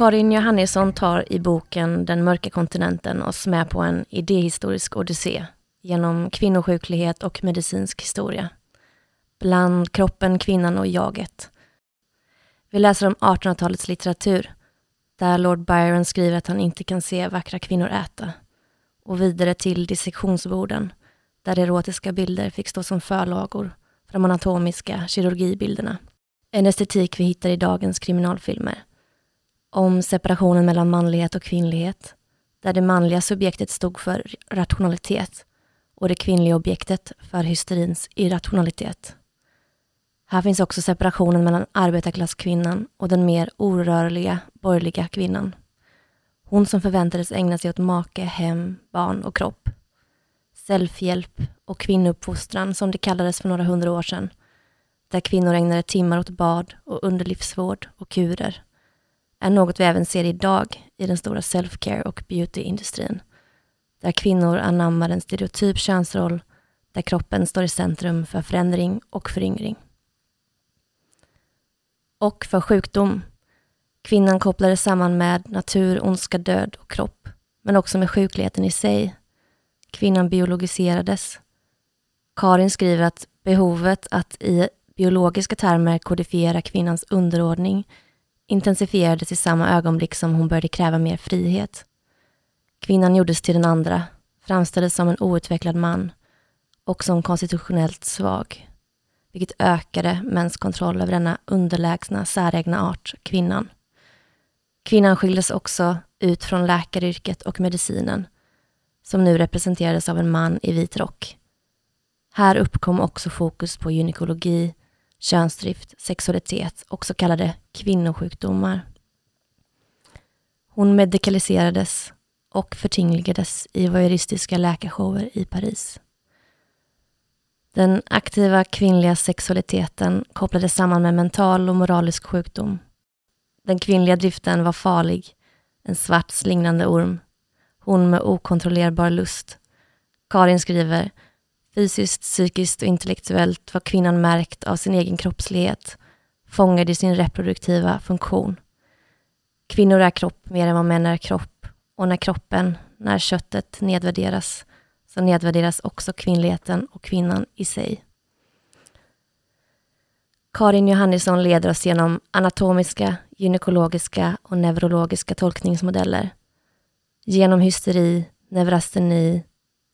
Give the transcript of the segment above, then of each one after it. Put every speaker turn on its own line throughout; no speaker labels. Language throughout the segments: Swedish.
Karin Johannisson tar i boken Den mörka kontinenten oss med på en idéhistorisk odyssé genom kvinnosjuklighet och medicinsk historia. Bland kroppen, kvinnan och jaget. Vi läser om 1800-talets litteratur, där Lord Byron skriver att han inte kan se vackra kvinnor äta. Och vidare till dissektionsborden, där erotiska bilder fick stå som förlagor för de anatomiska kirurgibilderna. En estetik vi hittar i dagens kriminalfilmer. Om separationen mellan manlighet och kvinnlighet, där det manliga subjektet stod för rationalitet och det kvinnliga objektet för hysterins irrationalitet. Här finns också separationen mellan arbetarklasskvinnan och den mer orörliga borgerliga kvinnan. Hon som förväntades ägna sig åt make, hem, barn och kropp. Selfhjälp och kvinnouppfostran som det kallades för några hundra år sedan. Där kvinnor ägnade timmar åt bad och underlivsvård och kurer. Är något vi även ser idag i den stora self-care och beauty-industrin. Där kvinnor anammar en stereotyp könsroll där kroppen står i centrum för förändring och föryngring och för sjukdom. Kvinnan kopplades samman med natur, ondska, död och kropp, men också med sjukligheten i sig. Kvinnan biologiserades. Karin skriver att behovet att i biologiska termer kodifiera kvinnans underordning intensifierades i samma ögonblick som hon började kräva mer frihet. Kvinnan gjordes till den andra, framställdes som en outvecklad man och som konstitutionellt svag vilket ökade mäns kontroll över denna underlägsna, säregna art, kvinnan. Kvinnan skildes också ut från läkaryrket och medicinen, som nu representerades av en man i vit rock. Här uppkom också fokus på gynekologi, könsdrift, sexualitet och så kallade kvinnosjukdomar. Hon medikaliserades och förtingligades i voyeuristiska läkarshower i Paris. Den aktiva kvinnliga sexualiteten kopplades samman med mental och moralisk sjukdom. Den kvinnliga driften var farlig, en svart slingrande orm. Hon med okontrollerbar lust. Karin skriver, fysiskt, psykiskt och intellektuellt var kvinnan märkt av sin egen kroppslighet, fångad i sin reproduktiva funktion. Kvinnor är kropp mer än vad män är kropp, och när kroppen, när köttet nedvärderas, så nedvärderas också kvinnligheten och kvinnan i sig. Karin Johannisson leder oss genom anatomiska, gynekologiska och neurologiska tolkningsmodeller. Genom hysteri, neurasteni,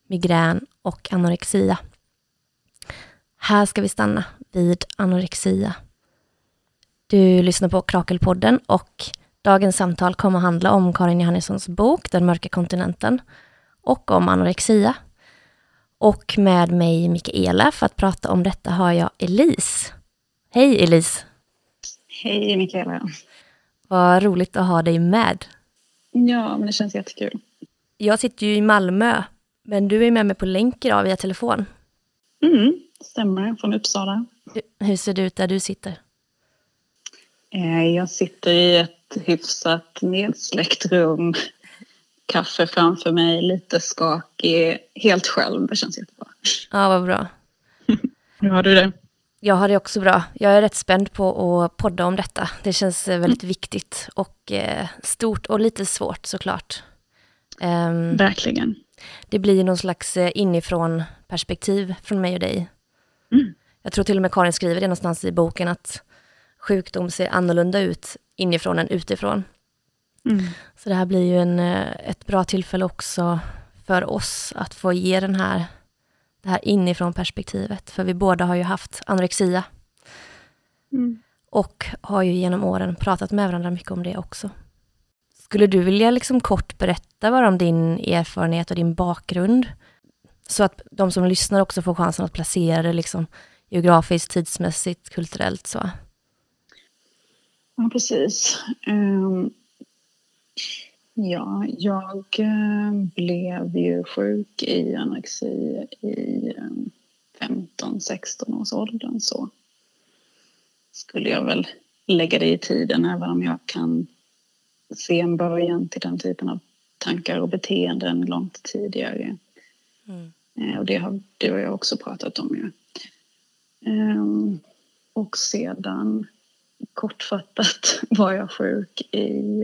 migrän och anorexia. Här ska vi stanna vid anorexia. Du lyssnar på Krakelpodden och dagens samtal kommer att handla om Karin Johannissons bok Den mörka kontinenten och om anorexia. Och med mig Mikaela för att prata om detta har jag Elise. Hej Elise!
Hej Mikaela!
Vad roligt att ha dig med.
Ja, men det känns jättekul.
Jag sitter ju i Malmö, men du är med mig på länk idag via telefon.
Mm, stämmer, från Uppsala.
Hur ser det ut där du sitter?
Eh, jag sitter i ett hyfsat nedsläckt rum kaffe framför mig, lite skakig, helt själv. Det känns jättebra.
Ja, vad bra.
Hur har du det?
Jag har det också bra. Jag är rätt spänd på att podda om detta. Det känns eh, väldigt mm. viktigt och eh, stort och lite svårt såklart.
Um, Verkligen.
Det blir någon slags eh, inifrån perspektiv från mig och dig. Mm. Jag tror till och med Karin skriver det någonstans i boken att sjukdom ser annorlunda ut inifrån än utifrån. Mm. Så det här blir ju en, eh, ett bra tillfälle också för oss att få ge den här, det här inifrån perspektivet. För vi båda har ju haft anorexia. Mm. Och har ju genom åren pratat med varandra mycket om det också. Skulle du vilja liksom kort berätta bara om din erfarenhet och din bakgrund? Så att de som lyssnar också får chansen att placera det liksom geografiskt, tidsmässigt, kulturellt så.
Ja, precis. Um, Ja, jag eh, blev ju sjuk i anorexi i ehm, 15-16 års åldern så skulle jag väl lägga det i tiden även om jag kan se en början till den typen av tankar och beteenden långt tidigare. Mm. Eh, och det har, det har jag också pratat om ju. Um, och sedan kortfattat var jag sjuk i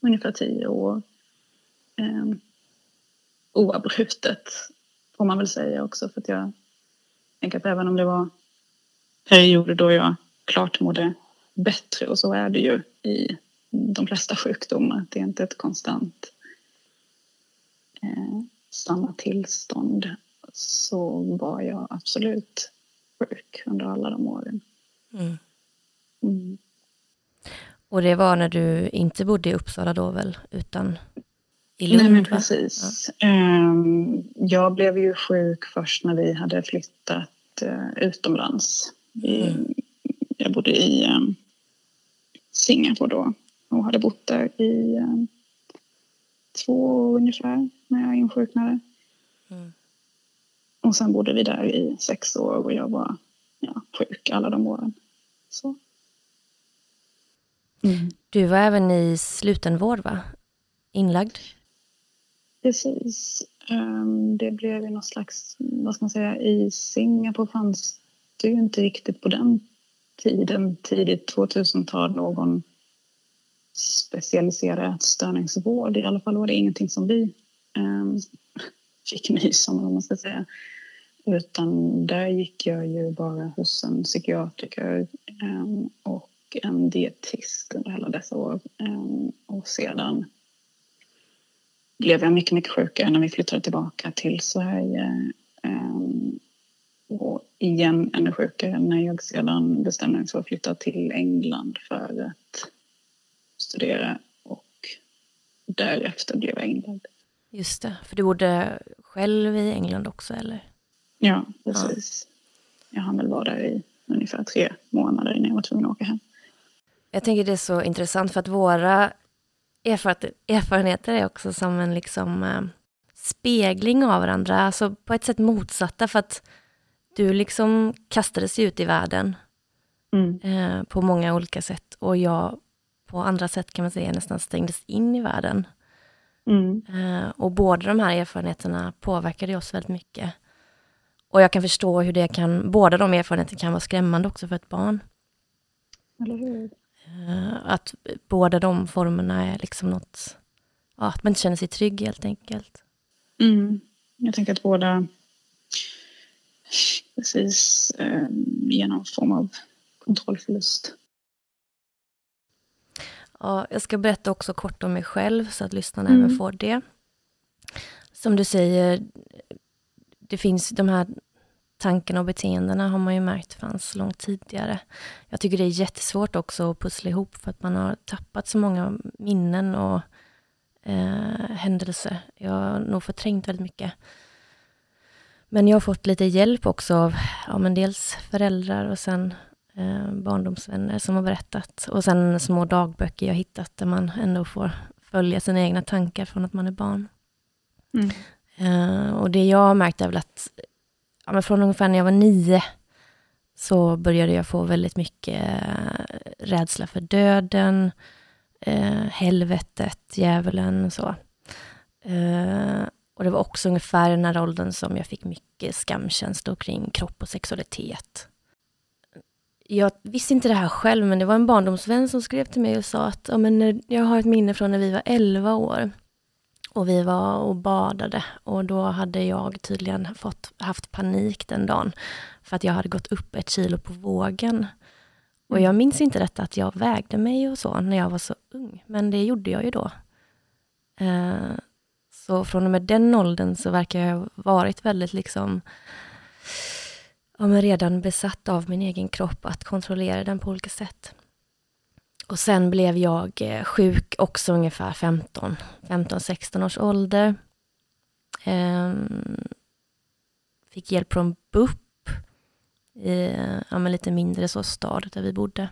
ungefär tio år. Eh, oavbrutet får man väl säga också för att jag tänker att även om det var perioder då jag klart mådde bättre och så är det ju i de flesta sjukdomar. Det är inte ett konstant eh, samma tillstånd så var jag absolut sjuk under alla de åren. Mm.
Mm. Och det var när du inte bodde i Uppsala då väl, utan i Lund?
Nej men precis. Ja. Ehm, jag blev ju sjuk först när vi hade flyttat eh, utomlands. Mm. Jag bodde i ehm, Singapore då och hade bott där i ehm, två år ungefär när jag insjuknade. Mm. Och sen bodde vi där i sex år och jag var ja, sjuk alla de åren. Så.
Mm. Du var även i slutenvård, va? Inlagd?
Precis. Um, det blev ju någon slags, vad ska man säga, i Singapore fanns det ju inte riktigt på den tiden, tidigt 2000-tal, någon specialiserad ätstörningsvård. I alla fall var det ingenting som vi eh, fick nys om, om man ska säga. Utan där gick jag ju bara hos en psykiatriker eh, och en dietist under hela dessa år. Eh, och sedan blev jag mycket, mycket sjukare när vi flyttade tillbaka till Sverige. Ehm, och igen ännu sjukare när jag sedan bestämde mig för att flytta till England för att studera och därefter blev jag inlagd.
Just det, för du bodde själv i England också eller?
Ja, precis. Ja. Jag hann väl vara där i ungefär tre månader innan jag var tvungen att åka hem.
Jag tänker det är så intressant för att våra erfarenheter är också som en liksom, äh, spegling av varandra, alltså på ett sätt motsatta för att du liksom kastades ut i världen mm. äh, på många olika sätt och jag på andra sätt kan man säga nästan stängdes in i världen. Mm. Äh, och båda de här erfarenheterna påverkade oss väldigt mycket. Och jag kan förstå hur det kan, båda de erfarenheterna kan vara skrämmande också för ett barn.
Eller hur?
Eh, att båda de formerna är liksom något, ja, att man inte känner sig trygg helt enkelt.
Mm. Jag tänker att båda precis eh, genom form av kontrollförlust.
Ja, jag ska berätta också kort om mig själv så att lyssnarna mm. även får det. Som du säger, det finns de här tankarna och beteendena har man ju märkt fanns långt tidigare. Jag tycker det är jättesvårt också att pussla ihop för att man har tappat så många minnen och eh, händelser. Jag har nog förträngt väldigt mycket. Men jag har fått lite hjälp också av ja, men dels föräldrar och sen eh, barndomsvänner som har berättat. Och sen små dagböcker jag hittat där man ändå får följa sina egna tankar från att man är barn. Mm. Eh, och det jag har märkt är väl att ja, men från ungefär när jag var nio så började jag få väldigt mycket eh, rädsla för döden, eh, helvetet, djävulen och så. Eh, och det var också ungefär i den här åldern som jag fick mycket skamkänslor kring kropp och sexualitet. Jag visste inte det här själv, men det var en barndomsvän som skrev till mig och sa att ja, men jag har ett minne från när vi var 11 år. Och vi var och badade och då hade jag tydligen fått, haft panik den dagen. För att jag hade gått upp ett kilo på vågen. Och mm. jag minns inte detta att jag vägde mig och så när jag var så ung. Men det gjorde jag ju då. Eh, så från och med den åldern så verkar jag ha varit väldigt liksom ja, men redan besatt av min egen kropp, att kontrollera den på olika sätt. Och sen blev jag eh, sjuk också ungefär 15, 15-16 års ålder. Ehm, fick hjälp från BUP i ja, lite mindre så stad där vi bodde.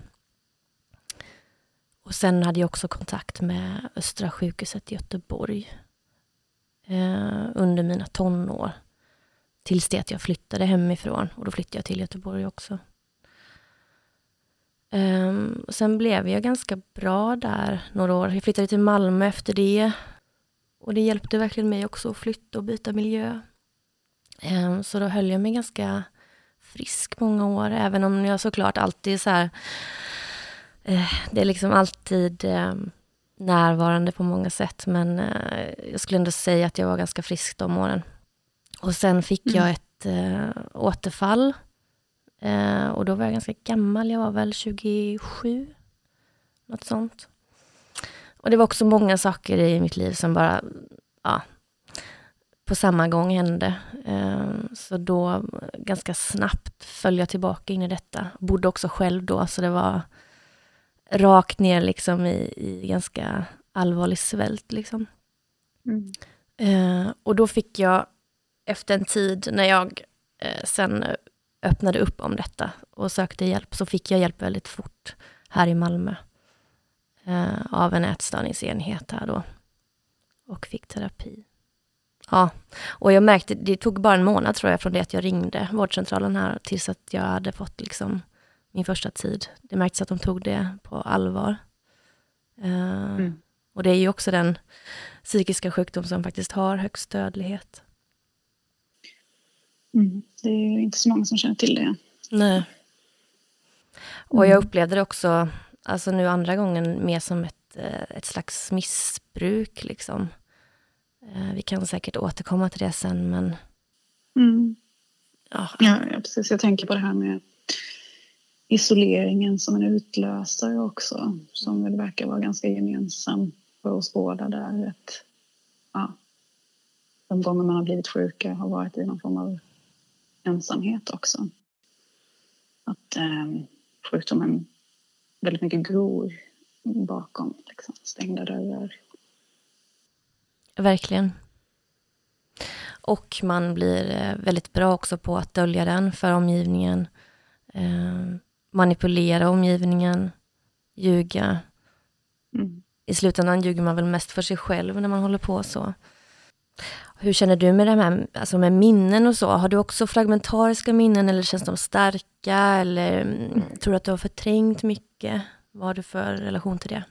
Och sen hade jag också kontakt med Östra sjukhuset i Göteborg eh, under mina tonår. Tills det att jag flyttade hemifrån och då flyttade jag till Göteborg också. Um, sen blev jag ganska bra där några år. Jag flyttade till Malmö efter det. Och det hjälpte verkligen mig också att flytta och byta miljö. Um, så då höll jag mig ganska frisk många år, även om jag såklart alltid så här... Uh, det är liksom alltid um, närvarande på många sätt, men eh, jag skulle ändå säga att jag var ganska frisk de åren. Och sen fick mm. jag ett eh, återfall. Eh, och då var jag ganska gammal, jag var väl 27, något sånt. Och det var också många saker i mitt liv som bara, ja, på samma gång hände. Eh, så då ganska snabbt föll jag tillbaka in i detta. Bodde också själv då, så det var rakt ner liksom i, i ganska allvarlig svält. Liksom. Mm. Och då fick jag, efter en tid när jag eh, sen öppnade upp om detta och sökte hjälp, så fick jag hjälp väldigt fort här i Malmö. Eh, av en ätstörningsenhet här då. Och fick terapi. Ja, och jag märkte, det tog bara en månad tror jag från det att jag ringde vårdcentralen här tills att jag hade fått liksom min första tid. Det märktes att de tog det på allvar. Uh, mm. Och det är ju också den psykiska sjukdom som faktiskt har högst dödlighet.
Mm. Det är ju inte så många som känner till det.
Nej. Och jag upplevde det också, alltså nu andra gången, mer som ett, eh, ett slags missbruk. Liksom. Eh, vi kan säkert återkomma till det sen, men...
Mm. Ja. ja, precis. Jag tänker på det här med isoleringen som en utlösare också, som väl verkar vara ganska gemensam för oss båda där. Att, ja, de gånger man har blivit sjuka har varit i någon form av ensamhet också. Att eh, sjukdomen väldigt mycket gror bakom liksom, stängda dörrar.
Verkligen. Och man blir eh, väldigt bra också på att dölja den för omgivningen. Eh, manipulera omgivningen, ljuga. Mm. I slutändan ljuger man väl mest för sig själv när man håller på så. Hur känner du med det här alltså med minnen och så? Har du också fragmentariska minnen eller känns de starka? Eller mm, tror du att du har förträngt mycket? Vad har du för relation till det?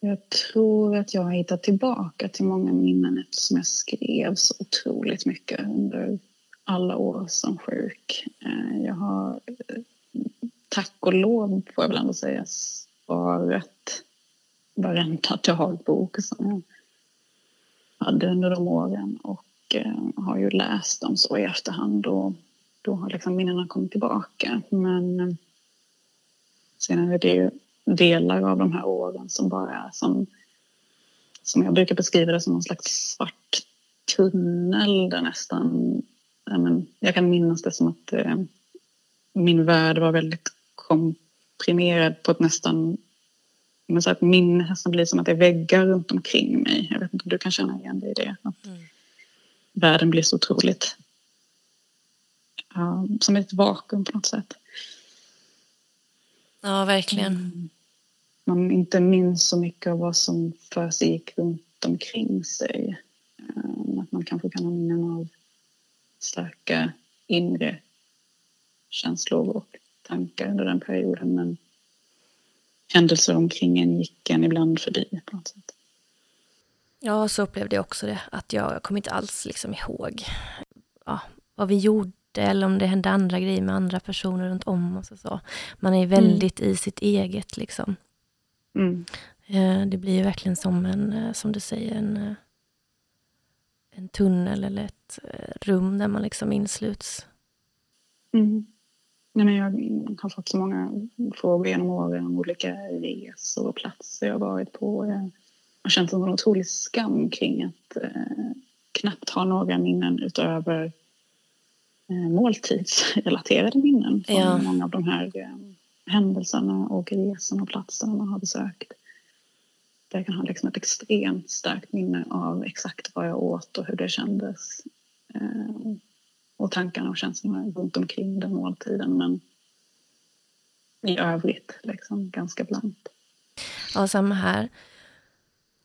Jag tror att jag har hittat tillbaka till många minnen eftersom jag skrev så otroligt mycket under alla år som sjuk. Eh, jag har tack och lov får jag väl ändå säga sparat varenda dagbok som jag hade under de åren och eh, har ju läst dem så i efterhand och då har liksom minnena kommit tillbaka. Men eh, sen är det ju delar av de här åren som bara är som, som jag brukar beskriva det som någon slags svart tunnel där nästan, men, jag kan minnas det som att eh, min värld var väldigt komprimerad på ett nästan men så att min nästan blir som att det är väggar runt omkring mig. Jag vet inte om du kan känna igen dig i det. Att mm. Världen blir så otroligt ja, som ett vakuum på något sätt.
Ja, verkligen. Mm.
Man inte minns så mycket av vad som för sig gick runt omkring sig. Um, att man kanske kan ha minnen av starka inre känslor och tankar under den perioden men händelser omkring en gick en ibland förbi på något sätt.
Ja, så upplevde jag också det. Att jag, jag kommer inte alls liksom ihåg ja, vad vi gjorde eller om det hände andra grejer med andra personer runt om oss. Och så. Man är väldigt mm. i sitt eget. liksom. Mm. Eh, det blir verkligen som en, eh, som du säger, en, eh, en tunnel eller ett rum där man liksom insluts.
Mm. Nej, men jag har fått så många frågor genom åren om olika resor och platser jag varit på. Jag har känt en otrolig skam kring att eh, knappt ha några minnen utöver eh, måltidsrelaterade minnen från ja. många av de här eh, händelserna och resorna och platserna man har besökt. Där jag kan ha liksom ett extremt starkt minne av exakt vad jag åt och hur det kändes. Eh, och tankarna och känslorna runt omkring den måltiden. Men i övrigt liksom ganska blankt.
Ja, samma här.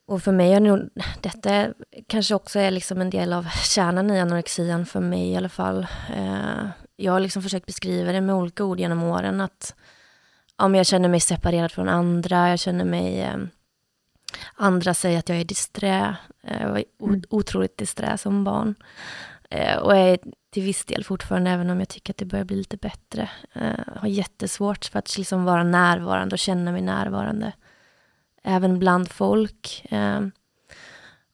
Och för mig är nog, detta kanske också är liksom en del av kärnan i anorexian, för mig i alla fall. Eh, jag har liksom försökt beskriva det med olika ord genom åren, att ja, jag känner mig separerad från andra, jag känner mig... Eh, andra säger att jag är disträ. Eh, jag var mm. otroligt disträ som barn. och jag är till viss del fortfarande, även om jag tycker att det börjar bli lite bättre. Uh, har jättesvårt för att liksom vara närvarande och känna mig närvarande. även bland folk. Eh,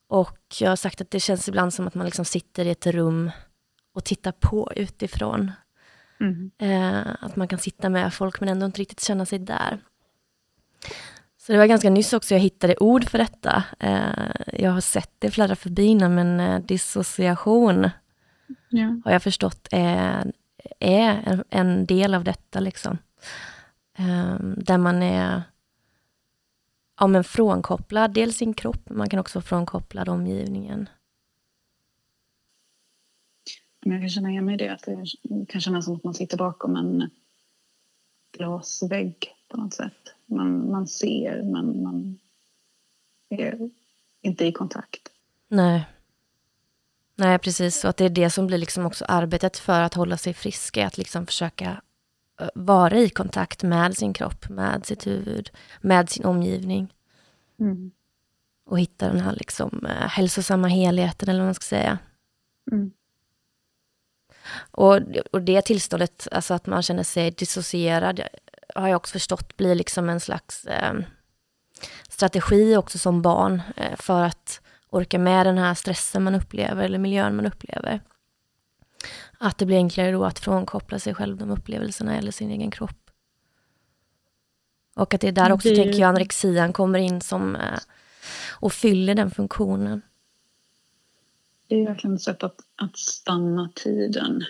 och jag har sagt att det känns ibland som att man liksom sitter i ett rum och tittar på utifrån. Mm. Eh, att man kan sitta med folk men ändå inte riktigt känna sig där. Så det var ganska nyss också jag hittade ord för detta. Eh, jag har sett det fladdra förbi innan, men eh, dissociation ja. har jag förstått är, är en, en del av detta. Liksom. Eh, där man är ja, men frånkopplad, dels sin kropp, men man kan också vara frånkopplad omgivningen.
Jag kan känna igen mig i det, att det kan kännas som att man sitter bakom en glasvägg på något sätt. Man, man ser, men man är inte i kontakt.
Nej. Nej, precis. Och att det är det som blir liksom också arbetet för att hålla sig frisk, att liksom försöka vara i kontakt med sin kropp, med sitt huvud, med sin omgivning. Mm. Och hitta den här liksom, eh, hälsosamma helheten, eller vad man ska säga. Mm. Och, och det tillståndet, alltså att man känner sig dissocierad, har jag också förstått blir liksom en slags eh, strategi också som barn eh, för att orka med den här stressen man upplever eller miljön man upplever. Att det blir enklare då att frånkoppla sig själv de upplevelserna eller sin egen kropp. Och att det är där också, det... tänker jag, anorexian kommer in som eh, och fyller den funktionen.
Det är verkligen ett sätt att, att stanna tiden.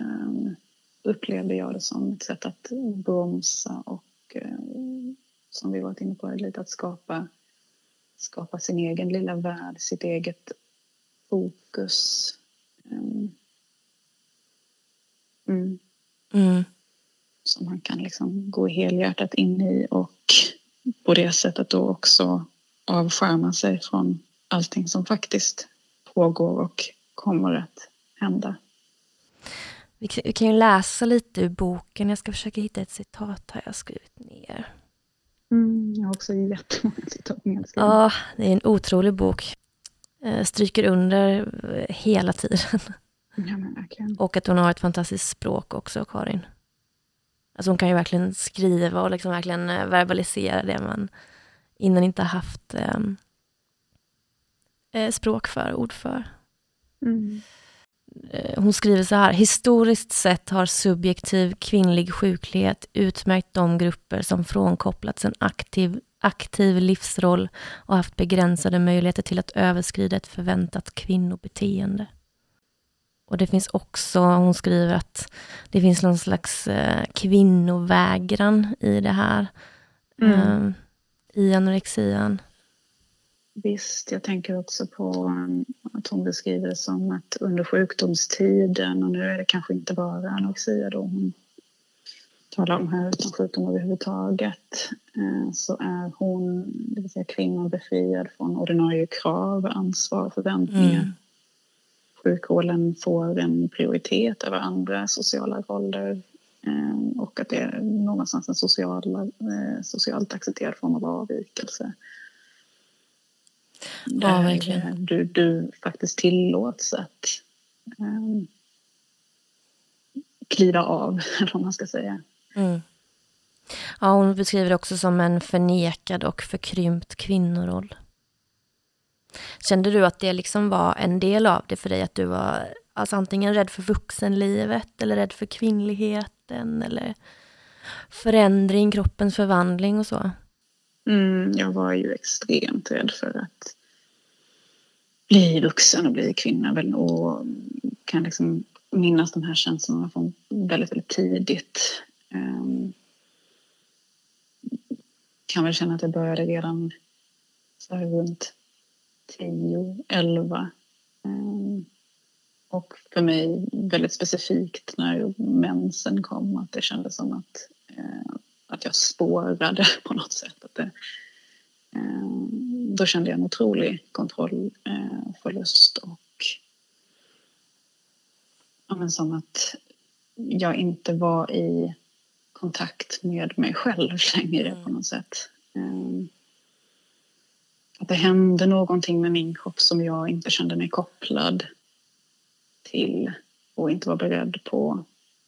Um, upplever jag det som ett sätt att bromsa och um, som vi varit inne på, lite att skapa, skapa sin egen lilla värld, sitt eget fokus. Um, mm. Mm. Som man kan liksom gå helhjärtat in i och på det sättet då också avskärma sig från allting som faktiskt pågår och kommer att hända.
Vi kan ju läsa lite ur boken. Jag ska försöka hitta ett citat här jag skrivit ner.
Jag har också jättemånga citat
Ja, det är en otrolig bok. Eh, stryker under eh, hela tiden.
Ja,
och att hon har ett fantastiskt språk också, Karin. Alltså hon kan ju verkligen skriva och liksom verkligen eh, verbalisera det man innan inte haft um, språk för, ord för. Mm. Eh, hon skriver så här, historiskt sett har subjektiv kvinnlig sjuklighet utmärkt de grupper som frånkopplats en aktiv, aktiv livsroll och haft begränsade möjligheter till att överskrida ett förväntat kvinnobeteende. Och det finns också, hon skriver att det finns någon slags eh, kvinnovägran i det här. Mm. Eh, I anorexian.
Visst, jag tänker också på um, att hon beskriver det som att under sjukdomstiden, och nu är det kanske inte bara anorexia då hon talar om här, utan sjukdom överhuvudtaget, eh, så är hon, det vill säga kvinnan, befriad från ordinarie krav, ansvar, förväntningar. Mm. Sjukvården får en prioritet över andra sociala roller eh, och att det är någonstans en social, eh, socialt accepterad form av avvikelse. Ja, verkligen. Du, du faktiskt tillåts att um, kliva av, eller vad man ska säga. Mm.
Ja, hon beskriver det också som en förnekad och förkrympt kvinnoroll. Kände du att det liksom var en del av det för dig? Att du var alltså antingen rädd för vuxenlivet eller rädd för kvinnligheten eller förändring, kroppens förvandling och så?
Mm, jag var ju extremt rädd för att bli vuxen och bli kvinna och kan liksom minnas de här känslorna från väldigt, väldigt tidigt. Um, kan väl känna att jag började redan så här runt 10, 11. Um, och för mig väldigt specifikt när mensen kom att det kändes som att, uh, att jag spårade på något sätt. Att det, uh, då kände jag en otrolig kontrollförlust och ja, men som att jag inte var i kontakt med mig själv längre mm. på något sätt. Ehm, att det hände någonting med min kropp som jag inte kände mig kopplad till och inte var beredd på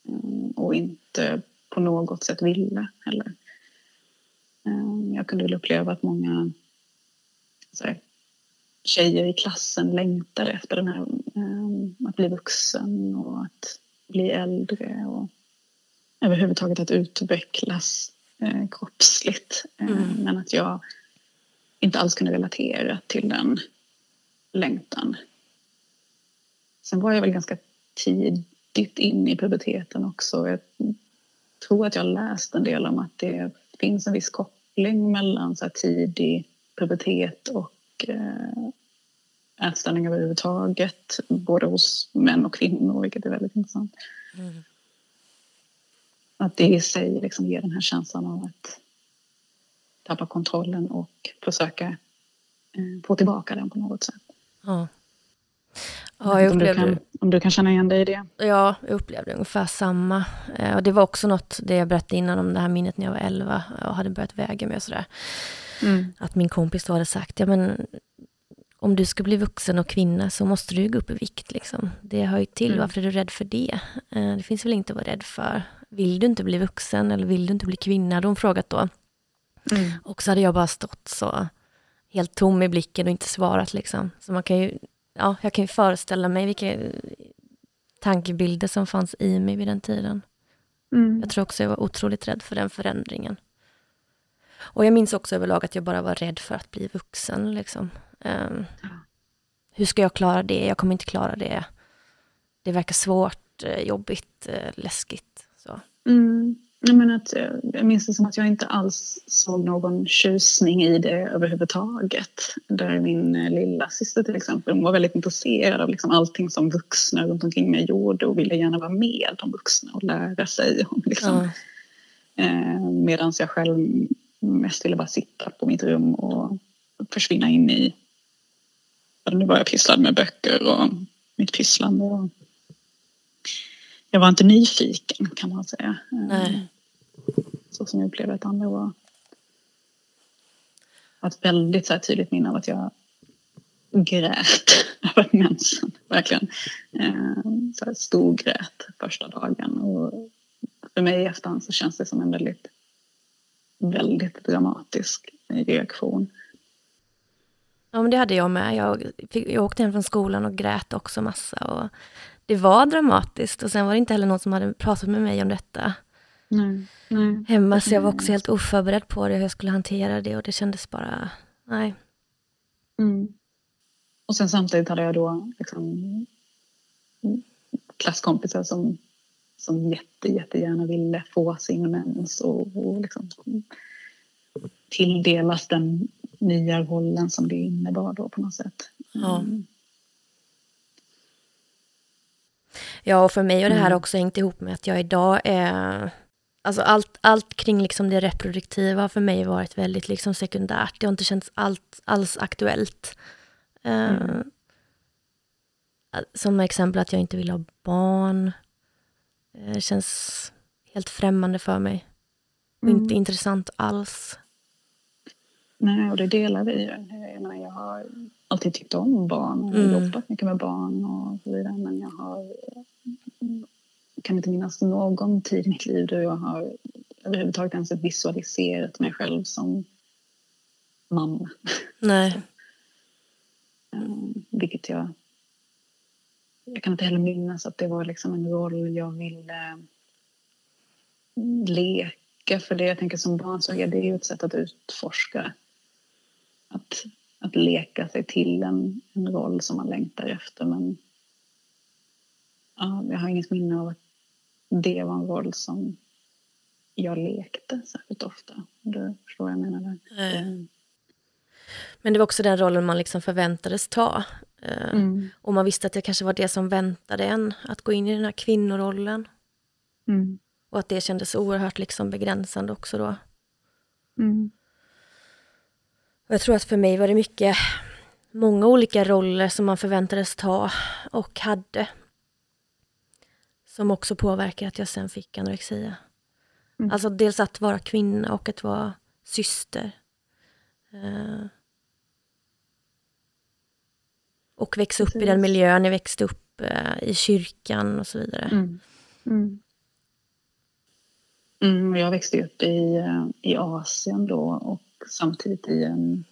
ehm, och inte på något sätt ville heller. Ehm, jag kunde väl uppleva att många här, tjejer i klassen längtar efter den här, eh, att bli vuxen och att bli äldre och överhuvudtaget att utvecklas eh, kroppsligt. Eh, mm. Men att jag inte alls kunde relatera till den längtan. Sen var jag väl ganska tidigt in i puberteten också. Jag tror att jag läst en del om att det finns en viss koppling mellan så tidig pubertet och eh, ätstörning överhuvudtaget. Både hos män och kvinnor, vilket är väldigt intressant. Mm. Att det i sig liksom ger den här känslan av att tappa kontrollen och försöka eh, få tillbaka den på något sätt.
Ja.
Ja, jag upplevde, om, du kan, om du kan känna igen dig i det?
Ja, jag upplevde ungefär samma. Eh, och det var också något, det jag berättade innan om det här minnet när jag var 11 och hade börjat väga mig och sådär. Mm. Att min kompis då hade sagt, ja men om du ska bli vuxen och kvinna så måste du gå upp i vikt. Liksom. Det hör ju till, mm. varför är du rädd för det? Eh, det finns väl inte att vara rädd för. Vill du inte bli vuxen eller vill du inte bli kvinna? Hade hon frågat då. Mm. Och så hade jag bara stått så helt tom i blicken och inte svarat. Liksom. Så man kan ju, ja, jag kan ju föreställa mig vilka tankebilder som fanns i mig vid den tiden. Mm. Jag tror också jag var otroligt rädd för den förändringen. Och jag minns också överlag att jag bara var rädd för att bli vuxen. Liksom. Um, hur ska jag klara det? Jag kommer inte klara det. Det verkar svårt, eh, jobbigt, eh, läskigt. Så.
Mm. Jag, menar att, eh, jag minns det som att jag inte alls såg någon tjusning i det överhuvudtaget. Där min lilla syster till exempel hon var väldigt intresserad av liksom allting som vuxna runt omkring mig gjorde och ville gärna vara med de vuxna och lära sig. Om liksom. Mm. Medan jag själv mest ville bara sitta på mitt rum och försvinna in i nu var jag pysslad med böcker och mitt pysslande. Och jag var inte nyfiken kan man säga.
Nej.
Så som jag upplevde att andra var. Ett väldigt så här, tydligt minne av att jag grät över mensen. Verkligen. Eh, så här, storgrät första dagen. Och för mig i efterhand så känns det som en väldigt, väldigt dramatisk reaktion.
Ja, men det hade jag med. Jag, fick, jag åkte hem från skolan och grät också massa. Och det var dramatiskt och sen var det inte heller någon som hade pratat med mig om detta.
Nej, nej.
Hemma, så jag var också helt oförberedd på det, hur jag skulle hantera det och det kändes bara, nej.
Mm. Och sen samtidigt hade jag då liksom klasskompisar som, som jätte, jättegärna ville få sin mens och, och liksom tilldelas den nya rollen som det innebar då på något sätt.
Mm. Ja, och för mig har det här mm. också hängt ihop med att jag idag är... Alltså allt, allt kring liksom det reproduktiva har för mig varit väldigt liksom sekundärt. Det har inte känts allt, alls aktuellt. Eh, mm. Uh, som exempel att jag inte vill ha barn. Det uh, känns helt främmande för mig. Mm. inte intressant alls.
Nej, och det delar vi ju. Jag, menar, jag har alltid tyckt om barn och mm. jobbat mycket med barn och så vidare. Men jag har, kan inte minnas någon tid i mitt liv då jag har överhuvudtaget ens visualiserat mig själv som mamma.
Nej.
um, vilket jag... Jag kan inte heller minnas att det var liksom en roll jag ville leka. För det jag tänker som barn så är det ju ett sätt att utforska att, att leka sig till en, en roll som man längtar efter. Men ja, jag har inget minne av att det var en roll som jag lekte särskilt ofta. Du förstår vad jag menar? Mm.
Men det var också den rollen man liksom förväntades ta. Eh, mm. Och man visste att det kanske var det som väntade en, att gå in i den här kvinnorollen.
Mm.
Och att det kändes oerhört liksom begränsande också då.
Mm.
Och jag tror att för mig var det mycket, många olika roller som man förväntades ta och hade. Som också påverkar att jag sen fick anorexia. Mm. Alltså dels att vara kvinna och att vara syster. Uh, och växa upp Precis. i den miljön jag växte upp uh, i kyrkan och så vidare.
Mm. Mm. Mm, jag växte upp i, uh, i Asien då och samtidigt i en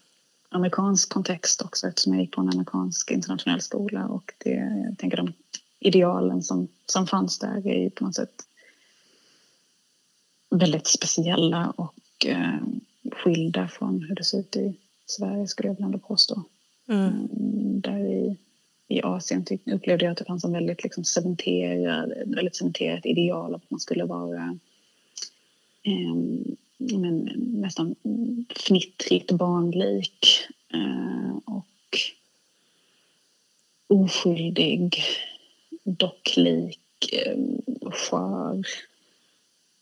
amerikansk kontext också eftersom jag gick på en amerikansk internationell skola och det, jag tänker de idealen som, som fanns där är på något sätt väldigt speciella och eh, skilda från hur det ser ut i Sverige skulle jag ändå påstå. Mm. mm. Där i, i Asien upplevde jag att det fanns en väldigt liksom cementerad, väldigt cementerat ideal av att man skulle vara eh, men, nästan fnittrigt barnlik eh, och oskyldig, docklik, eh, skör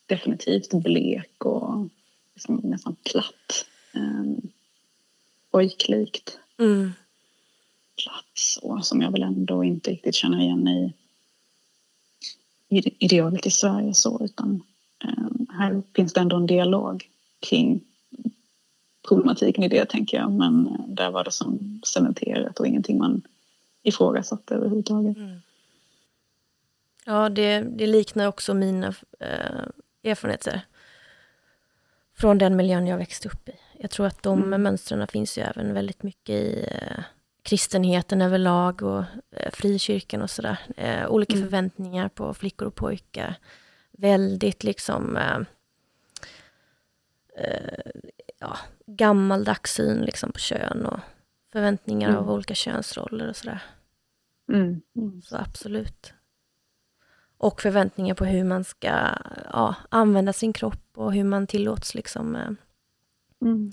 definitivt blek och liksom nästan platt. Um, pojklikt. Mm. Platt så, som jag väl ändå inte riktigt känner igen i, idealet i Sverige så utan här finns det ändå en dialog kring problematiken i det tänker jag men uh, där var det som cementerat och ingenting man ifrågasatte överhuvudtaget. Mm.
Ja, det, det liknar också mina eh, erfarenheter från den miljön jag växte upp i. Jag tror att de mm. mönstren finns ju även väldigt mycket i eh, kristenheten överlag och eh, frikyrkan och sådär. Eh, olika mm. förväntningar på flickor och pojkar. Väldigt liksom eh, eh, ja, gammaldags syn liksom på kön och förväntningar mm. av olika könsroller och sådär. Mm. mm. Så absolut och förväntningar på hur man ska ja, använda sin kropp och hur man tillåts liksom eh, mm.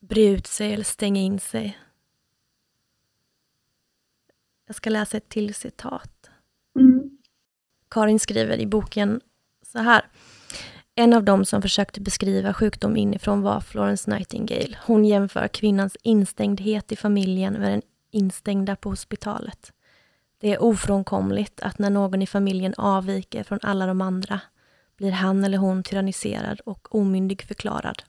bre ut sig eller stänga in sig. Jag ska läsa ett till citat. Mm. Karin skriver i boken så här. En av dem som försökte beskriva sjukdom inifrån var Florence Nightingale. Hon jämför kvinnans instängdhet i familjen med den instängda på hospitalet. Det är ofrånkomligt att när någon i familjen avviker från alla de andra blir han eller hon tyranniserad och omyndig förklarad.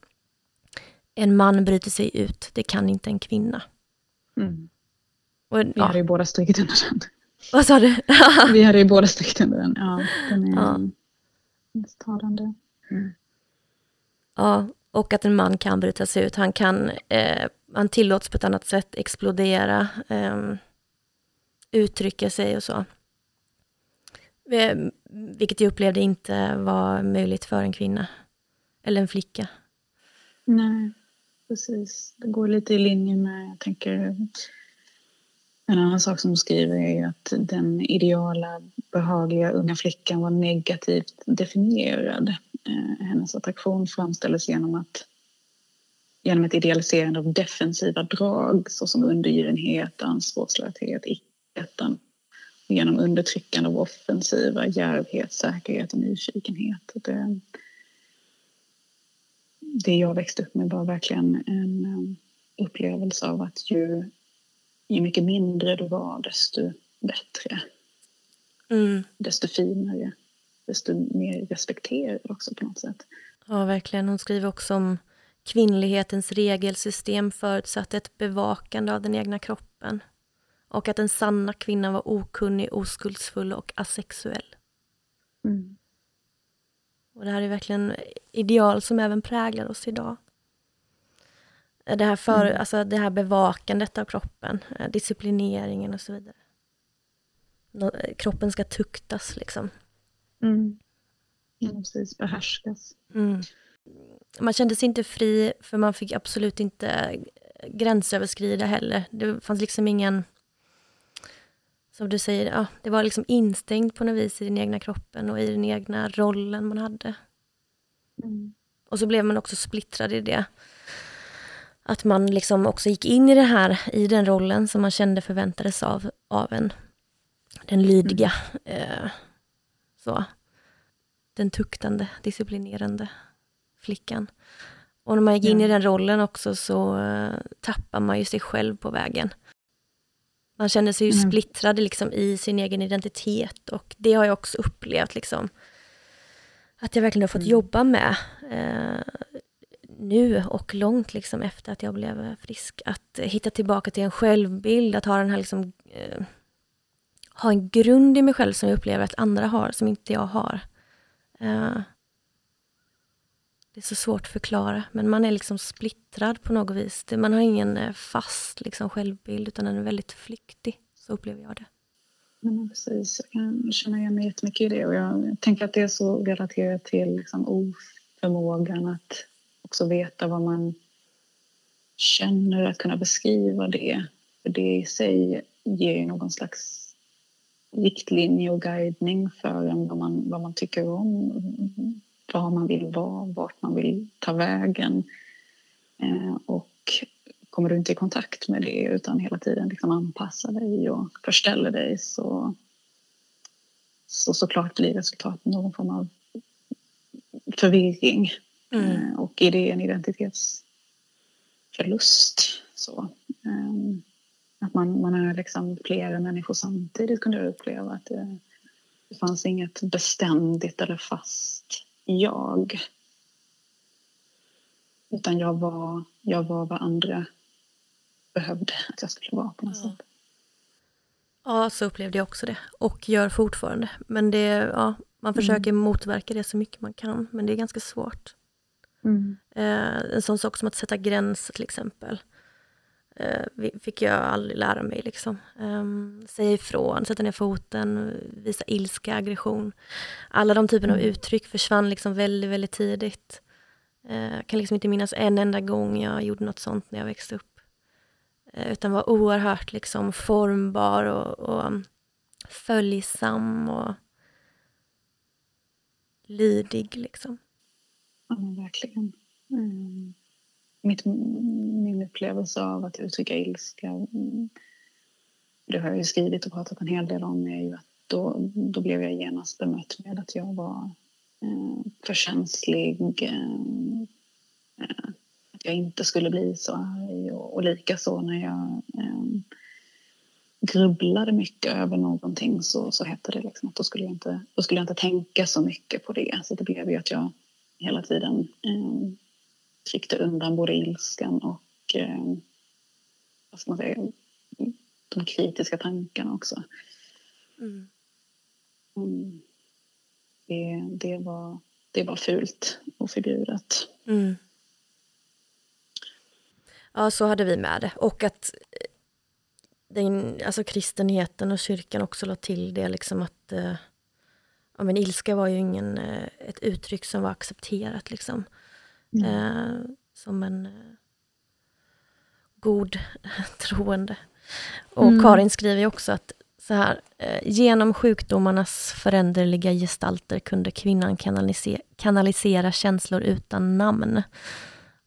En man bryter sig ut, det kan inte en kvinna.
Mm. Och, Vi ja. hade ju båda strukit under den.
Vad sa du?
Vi hade ju båda strukit under den. Ja, den är ja. Talande. Mm.
Ja, och att en man kan bryta sig ut. Han kan, eh, han tillåts på ett annat sätt explodera. Eh, uttrycka sig och så. Eh, vilket jag upplevde inte var möjligt för en kvinna. Eller en flicka.
Nej, precis. Det går lite i linje med, jag tänker, en annan sak som hon skriver är att den ideala, behagliga unga flickan var negativt definierad. Eh, hennes attraktion framställdes genom att genom ett idealiserande av defensiva drag såsom undergivenhet, ansvarslöshet, ettan genom undertryckande av offensiva, djärvhet, säkerhet och nyfikenhet. Det, det jag växte upp med var verkligen en eh, upplevelse av att ju, ju mycket mindre du var, desto bättre. Mm. Desto finare, desto mer respekterad också på något sätt.
Ja, verkligen. Hon skriver också om kvinnlighetens regelsystem förutsatte ett bevakande av den egna kroppen och att den sanna kvinnan var okunnig, oskuldsfull och asexuell. Mm. Och det här är verkligen ideal som även präglar oss idag. Det här, för, mm. alltså det här bevakandet av kroppen, eh, disciplineringen och så vidare. Eh, kroppen ska tuktas liksom.
Mm. Ja, precis. Behärskas.
Mm. Man kände sig inte fri, för man fick absolut inte gränsöverskrida heller. Det fanns liksom ingen som du säger, ja, det var liksom instängt på något vis i den egna kroppen och i den egna rollen man hade. Mm. Och så blev man också splittrad i det. Att man liksom också gick in i det här, i den rollen som man kände förväntades av, av en. Den lydiga, mm. eh, så. Den tuktande, disciplinerande flickan. Och när man gick in i den rollen också så eh, tappar man ju sig själv på vägen. Man känner sig ju mm. splittrad liksom, i sin egen identitet och det har jag också upplevt. Liksom, att jag verkligen har fått mm. jobba med eh, nu och långt liksom, efter att jag blev frisk. Att hitta tillbaka till en självbild, att ha den här liksom, eh, ha en grund i mig själv som jag upplever att andra har, som inte jag har. Eh, det är så svårt att förklara, men man är liksom splittrad på något vis. Man har ingen eh, fast liksom, självbild, utan den är väldigt flyktig. Så upplever jag det.
Men precis, jag kan känna igen mig jättemycket i det. Och jag tänker att det är så relaterat till liksom oförmågan att också veta vad man känner, att kunna beskriva det. För det i sig ger ju någon slags riktlinje och guidning för en vad man, vad man tycker om, var man vill vara, vart man vill ta vägen. Eh, och kommer du inte i kontakt med det utan hela tiden liksom anpassar dig och förställer dig så, så såklart blir resultatet någon form av förvirring. Mm. Eh, och är det en identitetsförlust så um, att man, man är liksom flera människor samtidigt kunde jag uppleva att det, det fanns inget beständigt eller fast jag. Utan jag var, jag var vad andra behövde att jag skulle vara på något ja. sätt.
Ja, så upplevde jag också det. Och gör fortfarande. Men det, ja, man försöker mm. motverka det så mycket man kan, men det är ganska svårt. Mm. Eh, en sån sak som att sätta gränser till exempel. Eh, fick jag aldrig lära mig. Liksom. Eh, säga ifrån, sätta ner foten, visa ilska, aggression. Alla de typerna mm. av uttryck försvann liksom väldigt, väldigt tidigt. Jag eh, kan liksom inte minnas en enda gång jag gjorde något sånt när jag växte upp. Utan var oerhört liksom formbar och, och följsam och lydig. Liksom.
Ja, verkligen. Mm. Mitt, min upplevelse av att uttrycka ilska, mm, det har jag ju skrivit och pratat en hel del om, är ju att då, då blev jag genast bemött med att jag var eh, för känslig. Eh att jag inte skulle bli så arg och, och likaså när jag eh, grubblade mycket över någonting så, så hette det liksom att då skulle, jag inte, då skulle jag inte tänka så mycket på det. Så det blev ju att jag hela tiden eh, tryckte undan både ilskan och eh, vad ska man säga, de kritiska tankarna också. Mm. Mm. Det, det, var, det var fult och förbjudet. Mm.
Ja, så hade vi med det. Och att eh, den, alltså kristenheten och kyrkan också la till det liksom att eh, ja, men ilska var ju ingen, eh, ett uttryck som var accepterat liksom. Mm. Eh, som en eh, god troende. Och mm. Karin skriver ju också att så här, eh, genom sjukdomarnas föränderliga gestalter kunde kvinnan kanalisera, kanalisera känslor utan namn.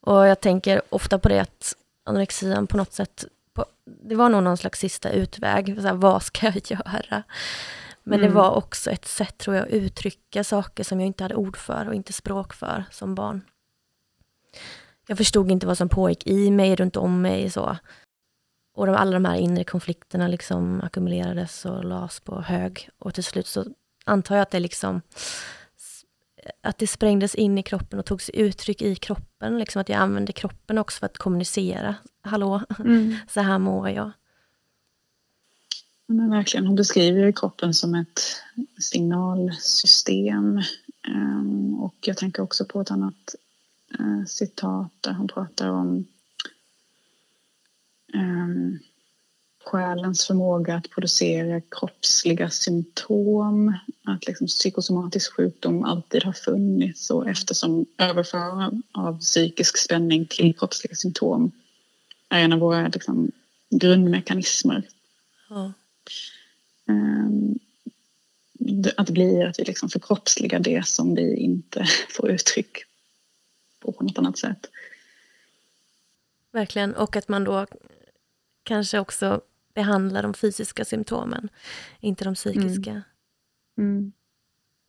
Och jag tänker ofta på det att anorexian på något sätt, på, det var nog någon slags sista utväg. Så här, vad ska jag göra? Men mm. det var också ett sätt, tror jag, att uttrycka saker som jag inte hade ord för och inte språk för som barn. Jag förstod inte vad som pågick i mig, runt om mig. så. Och de, alla de här inre konflikterna liksom ackumulerades och lades på hög. Och till slut så antar jag att det liksom att det sprängdes in i kroppen och tog sig uttryck i kroppen. Liksom att jag använde kroppen också för att kommunicera. Hallå, mm. så här mår jag.
Men verkligen, hon beskriver kroppen som ett signalsystem. Ehm, och jag tänker också på ett annat eh, citat där hon pratar om ehm, själens förmåga att producera kroppsliga symptom. Att liksom psykosomatisk sjukdom alltid har funnits och eftersom överföring av psykisk spänning till kroppsliga symptom är en av våra liksom, grundmekanismer. Ja. Um, att det blir att vi liksom förkroppsligar det som vi inte får uttryck på på något annat sätt.
Verkligen, och att man då kanske också behandlar de fysiska symptomen, inte de psykiska. Mm. Mm.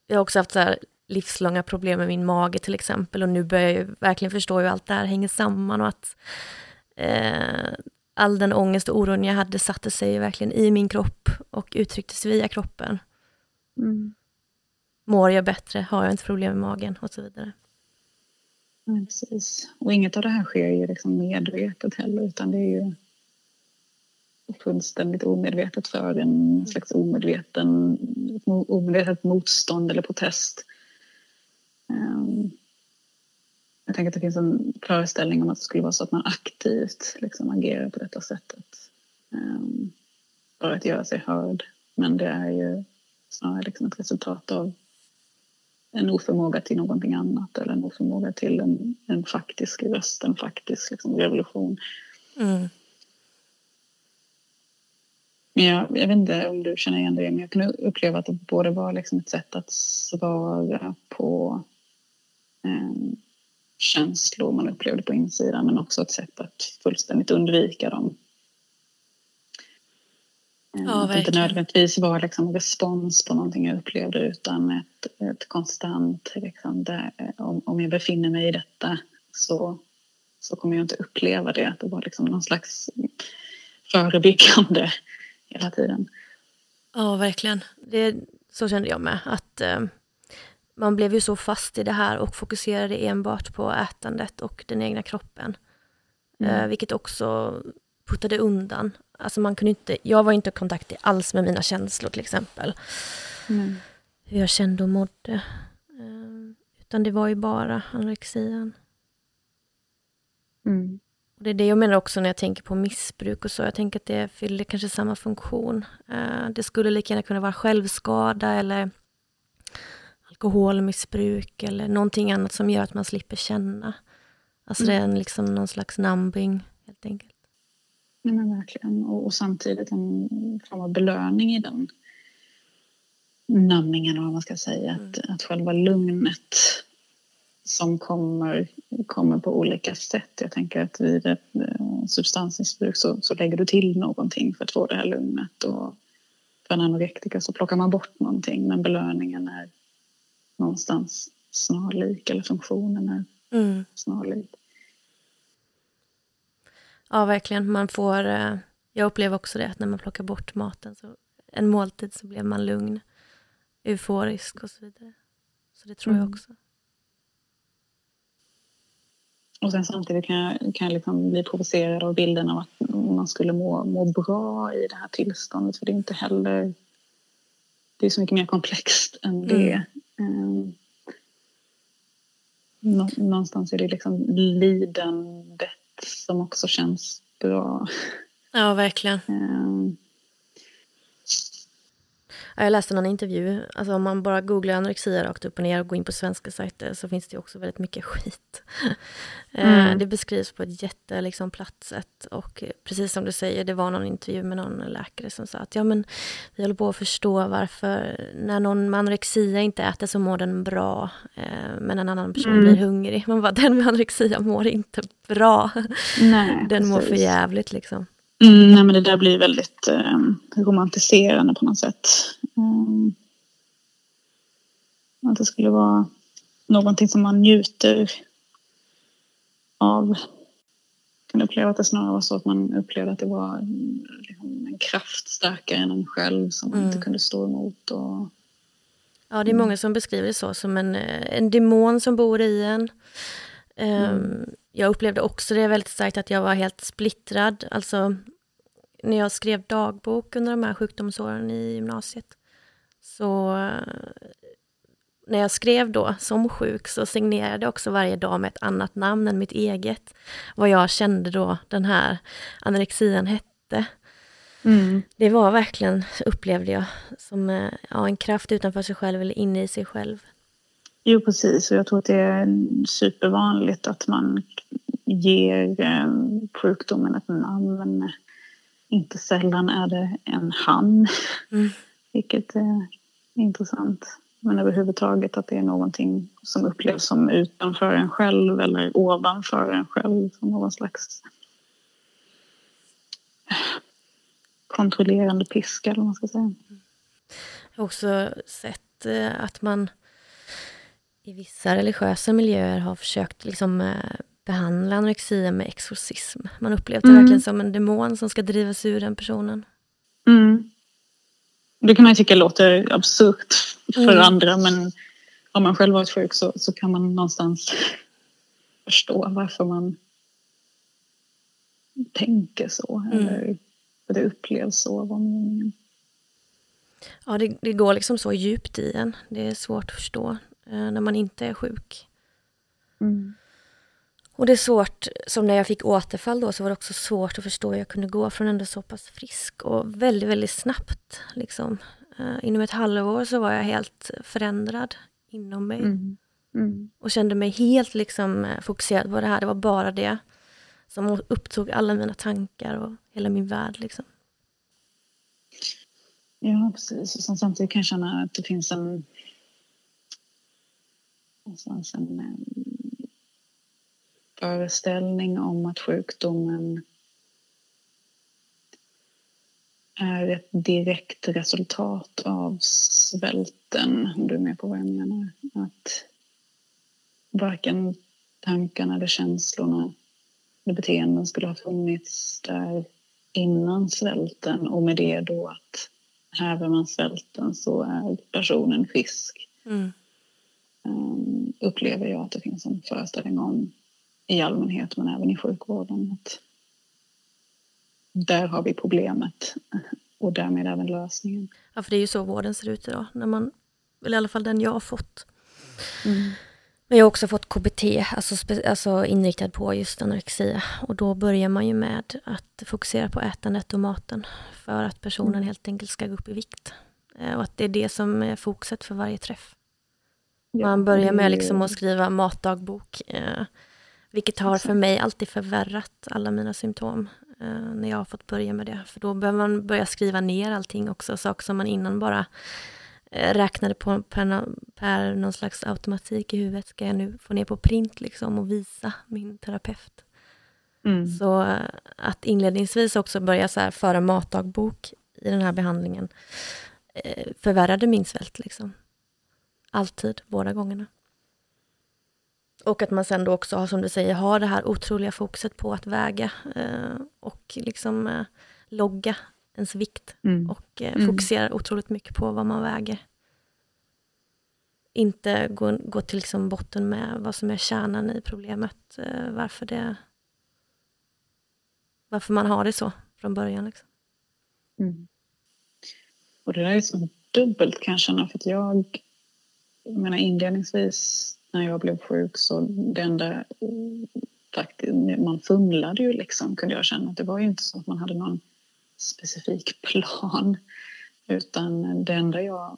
Jag har också haft så livslånga problem med min mage till exempel och nu börjar jag verkligen förstå hur allt det här hänger samman och att eh, all den ångest och oron jag hade satte sig verkligen i min kropp och uttrycktes via kroppen. Mm. Mår jag bättre? Har jag inte problem med magen? Och så vidare.
Ja, precis. Och inget av det här sker ju liksom medvetet heller utan det är ju fullständigt omedvetet för en slags omedveten, omedvetet motstånd eller protest. Um, jag tänker att det finns en föreställning om att det skulle vara så att man aktivt liksom agerar på detta sättet. Um, för att göra sig hörd. Men det är ju snarare liksom ett resultat av en oförmåga till någonting annat eller en oförmåga till en, en faktisk röst, en faktisk liksom, revolution. Mm. Men jag, jag, vet inte om du känner igen det, men jag kunde uppleva att det både var liksom ett sätt att svara på eh, känslor man upplevde på insidan men också ett sätt att fullständigt undvika dem. Ja, att inte nödvändigtvis var liksom respons på någonting jag upplevde utan ett, ett konstant, liksom där, eh, om, om jag befinner mig i detta så, så kommer jag inte uppleva det. Det var liksom någon slags förebyggande hela tiden.
Ja, verkligen. Det, så kände jag med. Att eh, Man blev ju så fast i det här och fokuserade enbart på ätandet och den egna kroppen. Mm. Eh, vilket också puttade undan. Alltså man kunde inte, jag var inte i kontakt alls med mina känslor till exempel. Mm. Hur jag kände och mådde. Eh, utan det var ju bara anorexian. Mm. Det är det jag menar också när jag tänker på missbruk och så. Jag tänker att det fyller kanske samma funktion. Eh, det skulle lika gärna kunna vara självskada eller alkoholmissbruk eller någonting annat som gör att man slipper känna. Alltså mm. det är en, liksom någon slags numbing helt enkelt.
Nej men verkligen. Och, och samtidigt en form av belöning i den numbingen, vad man ska säga. Mm. Att, att själva lugnet som kommer, kommer på olika sätt. Jag tänker att vid ett eh, substansmissbruk så, så lägger du till någonting för att få det här lugnet. Och för en anorektiker så plockar man bort någonting men belöningen är någonstans snarlik eller funktionen är mm. snarlik.
Ja, verkligen. Man får, eh, jag upplever också det, att när man plockar bort maten, så en måltid, så blir man lugn, euforisk och så vidare. Så det tror mm. jag också.
Och sen samtidigt kan jag, kan jag liksom bli provocerad av bilden av att man skulle må, må bra i det här tillståndet. För det är inte heller... Det är så mycket mer komplext än mm. det. Um, någonstans är det liksom lidandet som också känns bra.
Ja, verkligen. Um, jag läste någon intervju, alltså om man bara googlar anorexia rakt upp och ner och går in på svenska sajter så finns det också väldigt mycket skit. Eh, mm. Det beskrivs på ett jätte liksom, platt sätt och precis som du säger, det var någon intervju med någon läkare som sa att ja men vi håller på att förstå varför när någon med anorexia inte äter så mår den bra eh, men en annan person mm. blir hungrig. Man bara, den med anorexia mår inte bra. Nej, den mår för jävligt liksom.
Mm, nej, men det där blir väldigt eh, romantiserande på något sätt. Mm. Att det skulle vara någonting som man njuter av. Jag kan uppleva att det snarare var så att man upplevde att det var liksom, en kraft starkare än en själv som man mm. inte kunde stå emot. Och,
ja, det är många som beskriver det så, som en, eh, en demon som bor i en. Um, jag upplevde också det väldigt starkt att jag var helt splittrad. Alltså, när jag skrev dagbok under de här sjukdomsåren i gymnasiet, så när jag skrev då som sjuk så signerade jag också varje dag med ett annat namn än mitt eget. Vad jag kände då den här anorexian hette. Mm. Det var verkligen, upplevde jag, som eh, ja, en kraft utanför sig själv eller inne i sig själv.
Jo, precis. Och jag tror att det är supervanligt att man ger eh, sjukdomen ett namn. Inte sällan är det en han, mm. Vilket är intressant. Men överhuvudtaget att det är någonting som upplevs som utanför en själv eller ovanför en själv. Som någon slags kontrollerande piska eller vad man ska säga.
Jag har också sett eh, att man i vissa religiösa miljöer har försökt liksom eh, behandla anorexia med exorcism. Man upplevt det mm. verkligen som en demon som ska drivas ur den personen.
Mm. Det kan man tycka låter absurt för mm. andra men om man själv varit sjuk så, så kan man någonstans förstå varför man tänker så mm. eller för det upplevs så var meningen.
Ja, det, det, går liksom så djupt i en. Det är svårt att förstå eh, när man inte är sjuk. Mm. Och det är svårt, som när jag fick återfall då, så var det också svårt att förstå hur jag kunde gå från ändå så pass frisk och väldigt, väldigt snabbt. Liksom. Uh, inom ett halvår så var jag helt förändrad inom mig. Mm. Mm. Och kände mig helt liksom eh, fokuserad på det här. Det var bara det som upptog alla mina tankar och hela min värld. Liksom.
Ja, precis. Och samtidigt kan jag känna att det finns en... Någonstans en föreställning om att sjukdomen är ett direkt resultat av svälten, om du är med på vad jag menar. Att varken tankarna eller känslorna eller beteenden skulle ha funnits där innan svälten och med det då att häver man svälten så är personen frisk. Mm. Um, upplever jag att det finns en föreställning om i allmänhet men även i sjukvården. Att där har vi problemet och därmed även lösningen.
Ja, för det är ju så vården ser ut idag, när man, eller i alla fall den jag har fått. Mm. Men jag har också fått KBT, alltså, alltså inriktad på just anorexia. Och då börjar man ju med att fokusera på ätandet och maten för att personen mm. helt enkelt ska gå upp i vikt. Eh, och att det är det som är fokuset för varje träff. Ja, man börjar med liksom att skriva matdagbok, eh, vilket har för mig alltid förvärrat alla mina symptom eh, när jag har fått börja med det. För då behöver man börja skriva ner allting också, saker som man innan bara Eh, räknade på per, per någon slags automatik i huvudet, ska jag nu få ner på print liksom och visa min terapeut. Mm. Så eh, att inledningsvis också börja så här föra matdagbok i den här behandlingen eh, förvärrade min svält. Liksom. Alltid, båda gångerna. Och att man sen då också har, som du säger, har det här otroliga fokuset på att väga eh, och liksom eh, logga ens vikt mm. och eh, mm. fokuserar otroligt mycket på vad man väger. Inte gå, gå till liksom botten med vad som är kärnan i problemet, eh, varför, det, varför man har det så från början. Liksom.
Mm. Och det där är så dubbelt kan jag känna, för att jag, jag menar inledningsvis när jag blev sjuk så det enda man fumlade ju liksom kunde jag känna. Det var ju inte så att man hade någon specifik plan. Utan det enda jag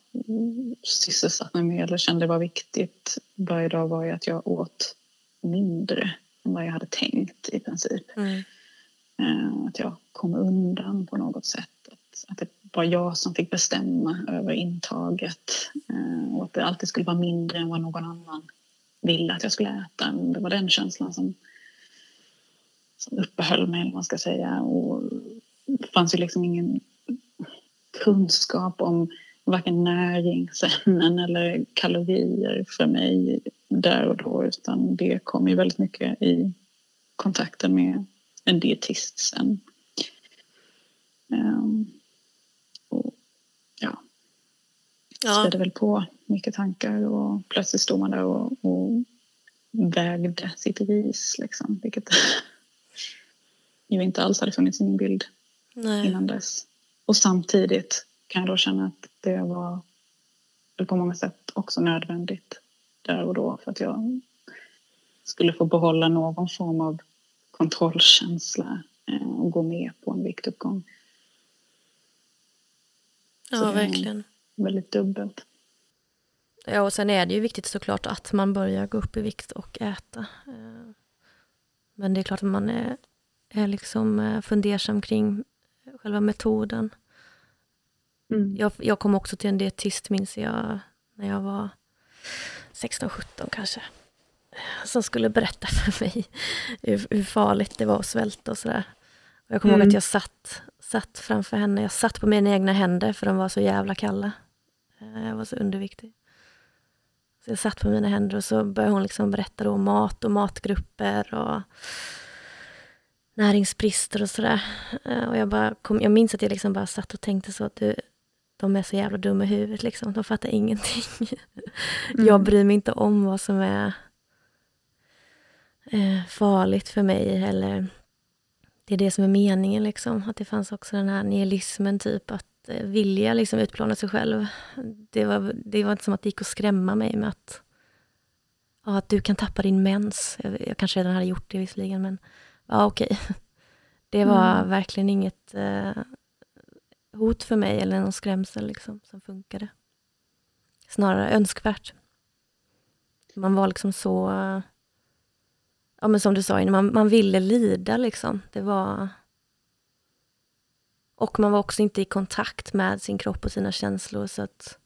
sysselsatte mig med eller kände var viktigt varje dag var ju att jag åt mindre än vad jag hade tänkt i princip. Mm. Eh, att jag kom undan på något sätt. Att, att det var jag som fick bestämma över intaget. Eh, och att det alltid skulle vara mindre än vad någon annan ville att jag skulle äta. Det var den känslan som, som uppehöll mig, eller man ska säga. Och det fanns ju liksom ingen kunskap om varken näringsämnen eller kalorier för mig där och då utan det kom ju väldigt mycket i kontakten med en dietist sen. Um, och, ja ja. Spädde väl på mycket tankar och plötsligt stod man där och, och vägde sitt ris liksom, vilket ju inte alls hade funnits i min bild Nej. innan dess. Och samtidigt kan jag då känna att det var på många sätt också nödvändigt där och då för att jag skulle få behålla någon form av kontrollkänsla eh, och gå med på en viktuppgång.
Ja, verkligen.
Väldigt dubbelt.
Ja, och sen är det ju viktigt såklart att man börjar gå upp i vikt och äta. Eh, men det är klart att man är, är liksom eh, fundersam kring själva metoden. Mm. Jag, jag kom också till en dietist, minns jag, när jag var 16-17 kanske. Som skulle berätta för mig hur, hur, farligt det var att svälta och sådär. Jag kommer mm. ihåg att jag satt, satt framför henne. Jag satt på mina egna händer för de var så jävla kalla. Eh, jag var så underviktig. Så jag satt på mina händer och så började hon liksom berätta om mat och matgrupper och näringsbrister och sådär. Eh, och jag, bara kom, jag minns att jag liksom bara satt och tänkte så att du, de är så jävla dumma i huvudet liksom. De fattar ingenting. Mm. Jag bryr mig inte om vad som är eh, farligt för mig eller det är det som är meningen liksom. Att det fanns också den här nihilismen typ att eh, vilja liksom utplåna sig själv. Det var, det var inte som att det gick att skrämma mig med att ja, att du kan tappa din mens. Jag, jag kanske redan hade gjort det visserligen, men ja, okej. Okay. Det var mm. verkligen inget eh, hot för mig eller någon skrämsel liksom, som funkade. Snarare önskvärt. Man var liksom så... Ja, men som du sa, man, man ville lida liksom. Det var... Och man var också inte i kontakt med sin kropp och sina känslor så att...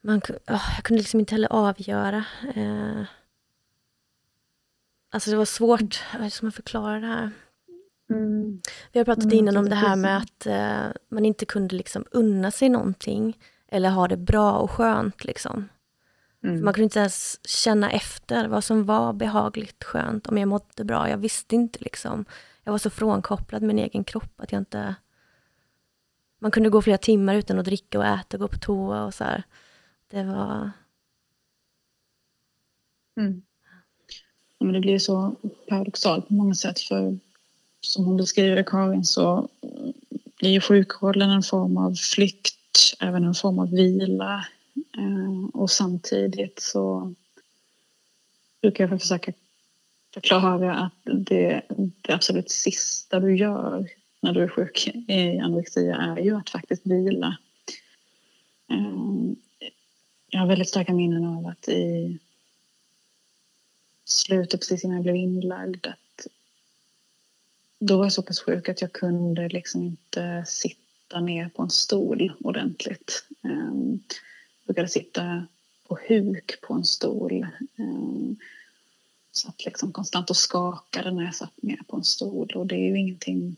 Man, oh, jag kunde liksom inte heller avgöra. Eh, alltså det var svårt, hur ska man förklara det här? Mm. Vi har pratat mm, innan om det här med att eh, man inte kunde liksom unna sig någonting eller ha det bra och skönt. Liksom. Mm. Man kunde inte ens känna efter vad som var behagligt skönt, om jag mådde bra. Jag visste inte. liksom. Jag var så frånkopplad min egen kropp att jag inte... Man kunde gå flera timmar utan att dricka och äta och gå på toa och så här. Det var...
Mm. Ja, men det blir så paradoxalt på många sätt. För som hon beskriver Karin så blir ju sjukrollen en form av flykt, även en form av vila. Eh, och samtidigt så brukar jag försöka förklara att det, det absolut sista du gör när du är sjuk i anorexia är ju att faktiskt vila. Eh, jag har väldigt starka minnen av att i slutet, precis innan jag blev inlagd, att då var jag så pass sjuk att jag kunde liksom inte sitta ner på en stol ordentligt. Eh, jag brukade sitta på huk på en stol. Eh, Satt liksom konstant och skakade när jag satt ner på en stol och det är ju ingenting,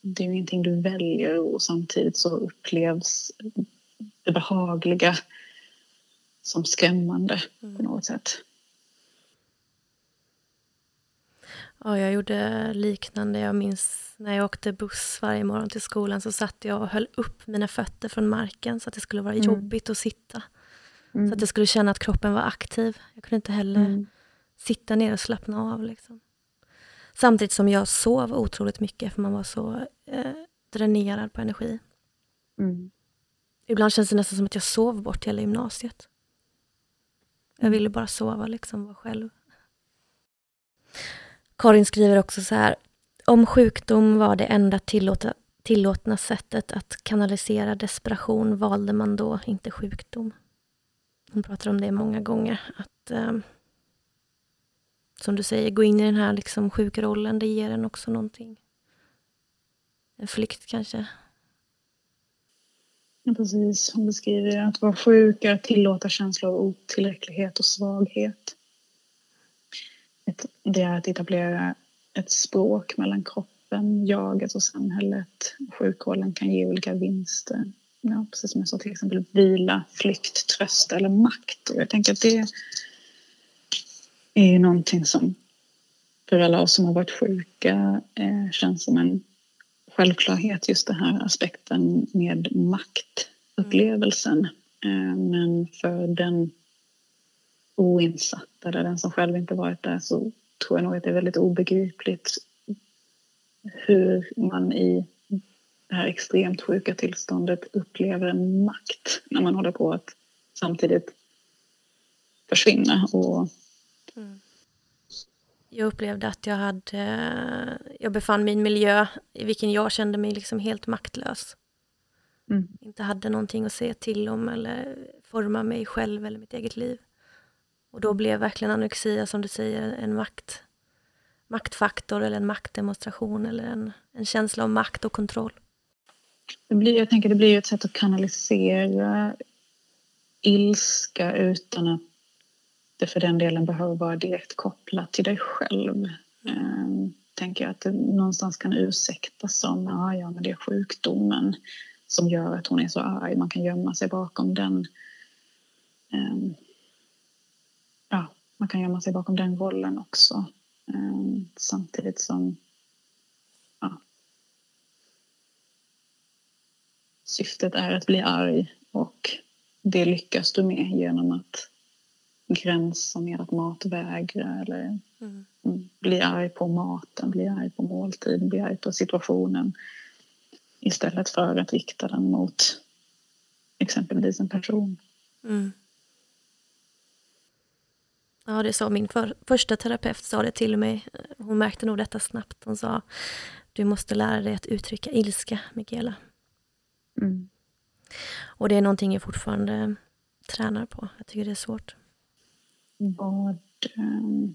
det är ju ingenting du väljer och samtidigt så upplevs det behagliga som skrämmande mm. på något sätt.
Ja, jag gjorde liknande. Jag minns när jag åkte buss varje morgon till skolan så satt jag och höll upp mina fötter från marken så att det skulle vara mm. jobbigt att sitta. Mm. Så att jag skulle känna att kroppen var aktiv. Jag kunde inte heller mm. Sitta ner och slappna av. Liksom. Samtidigt som jag sov otroligt mycket för man var så eh, dränerad på energi. Mm. Ibland känns det nästan som att jag sov bort hela gymnasiet. Jag mm. ville bara sova, liksom vara själv. Karin skriver också så här. Om sjukdom var det enda tillåta, tillåtna sättet att kanalisera desperation valde man då inte sjukdom. Hon pratar om det många gånger. Att, eh, som du säger, gå in i den här liksom sjukrollen, det ger en också någonting. En flykt kanske.
Ja, precis. Hon beskriver att vara sjuk är att tillåta känslor av otillräcklighet och svaghet. Det är att etablera ett språk mellan kroppen, jaget och samhället. Sjukrollen kan ge olika vinster. Ja, precis som jag sa, till exempel vila, flykt, tröst eller makt. Och jag tänker att det är ju någonting som för alla oss som har varit sjuka eh, känns som en självklarhet, just den här aspekten med maktupplevelsen. Mm. Men för den oinsatta eller den som själv inte varit där så tror jag nog att det är väldigt obegripligt hur man i det här extremt sjuka tillståndet upplever en makt när man håller på att samtidigt försvinna och mm
jag upplevde att jag hade, jag befann mig i en miljö i vilken jag kände mig liksom helt maktlös. Mm. Inte hade någonting att säga till om eller forma mig själv eller mitt eget liv. Och då blev verkligen anorexia, som du säger, en makt, maktfaktor eller en maktdemonstration eller en, en känsla av makt och kontroll.
Det blir, jag tänker det blir ett sätt att kanalisera ilska utan att det för den delen behöver vara direkt kopplat till dig själv. Eh, Tänker jag att det någonstans kan ursäktas som ah, ja, men det är sjukdomen som gör att hon är så arg. Man kan gömma sig bakom den. Eh, ja, man kan gömma sig bakom den rollen också. eh, samtidigt som ja, syftet är att bli arg och det lyckas du med genom att gränser med att matvägra eller mm. bli arg på maten, bli arg på måltiden, bli arg på situationen istället för att rikta den mot exempelvis en person. Mm.
Ja, det sa min för, första terapeut sa det till mig. Hon märkte nog detta snabbt. Hon sa, du måste lära dig att uttrycka ilska, Mikaela. Mm. Och det är någonting jag fortfarande tränar på. Jag tycker det är svårt.
Vad um,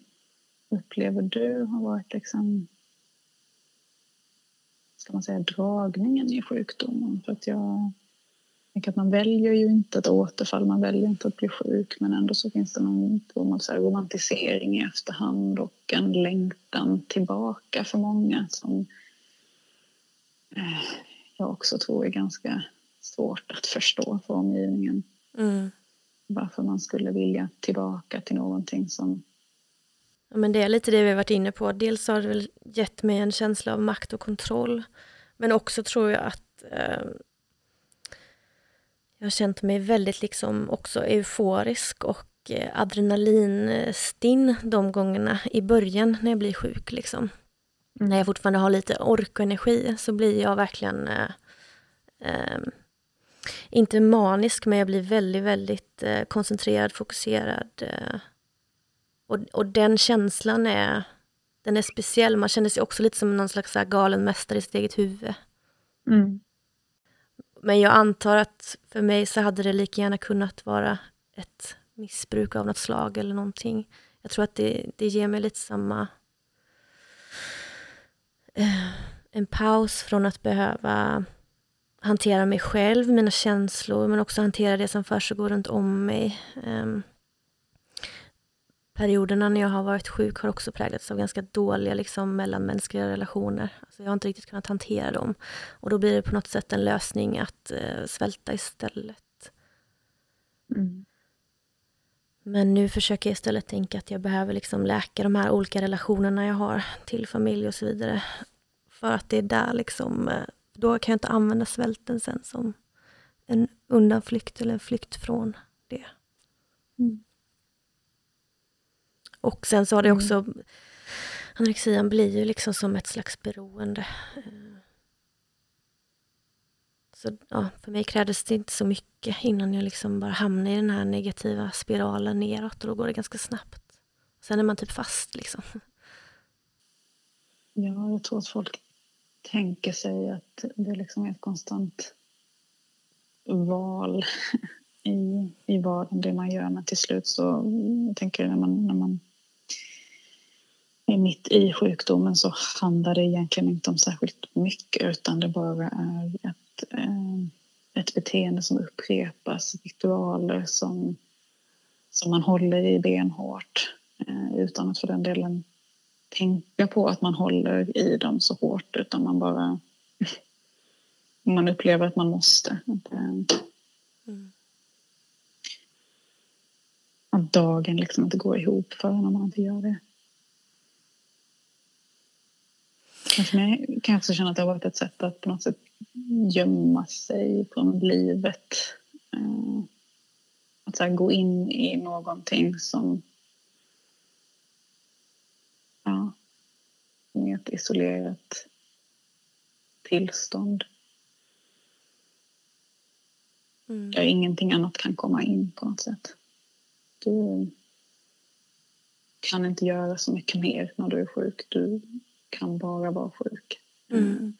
upplever du har varit liksom, ska man säga, dragningen i sjukdomen? För att jag tänker att man väljer ju inte ett återfall, man väljer inte att bli sjuk men ändå så finns det någon form av så romantisering i efterhand och en längtan tillbaka för många som eh, jag också tror är ganska svårt att förstå för omgivningen. Mm. Varför man skulle vilja tillbaka till någonting som...
Ja, men det är lite det vi har varit inne på. Dels har det väl gett mig en känsla av makt och kontroll. Men också tror jag att eh, jag har känt mig väldigt liksom också euforisk och eh, adrenalinstinn de gångerna i början när jag blir sjuk. Liksom. Mm. När jag fortfarande har lite ork och energi så blir jag verkligen eh, eh, inte manisk, men jag blir väldigt, väldigt eh, koncentrerad, fokuserad. Eh, och, och den känslan är, den är speciell. Man känner sig också lite som någon slags galen mästare i sitt eget huvud. Mm. Men jag antar att för mig så hade det lika gärna kunnat vara ett missbruk av något slag eller någonting. Jag tror att det, det ger mig lite samma... Eh, en paus från att behöva hantera mig själv, mina känslor, men också hantera det som försiggår runt om mig. Um, perioderna när jag har varit sjuk har också präglats av ganska dåliga liksom, mellanmänskliga relationer. Alltså, jag har inte riktigt kunnat hantera dem. Och då blir det på något sätt en lösning att uh, svälta istället. Mm. Men nu försöker jag istället tänka att jag behöver liksom läka de här olika relationerna jag har till familj och så vidare. För att det är där liksom uh, då kan jag inte använda svälten sen som en undanflykt eller en flykt från det. Mm. Och sen så har det mm. också, anorexian blir ju liksom som ett slags beroende. Så ja, för mig krävdes det inte så mycket innan jag liksom bara hamnade i den här negativa spiralen neråt och då går det ganska snabbt. Sen är man typ fast liksom.
Ja, jag tror att folk tänker sig att det liksom är ett konstant val i, i vardagen, det man gör. Men till slut så, mm, jag tänker när man, när man är mitt i sjukdomen så handlar det egentligen inte om särskilt mycket utan det bara är ett, eh, ett beteende som upprepas, ritualer som, som man håller i benhårt eh, utan att för den delen tänka på att man håller i dem så hårt utan man bara man upplever att man måste. Mm. Att dagen liksom inte går ihop för en om man inte gör det. För mig kan jag också känna att det har varit ett sätt att på något sätt gömma sig från livet. Eh, att så gå in i någonting som med ett isolerat tillstånd. Mm. Där ingenting annat kan komma in på något sätt. Du kan inte göra så mycket mer när du är sjuk. Du kan bara vara sjuk. Mm.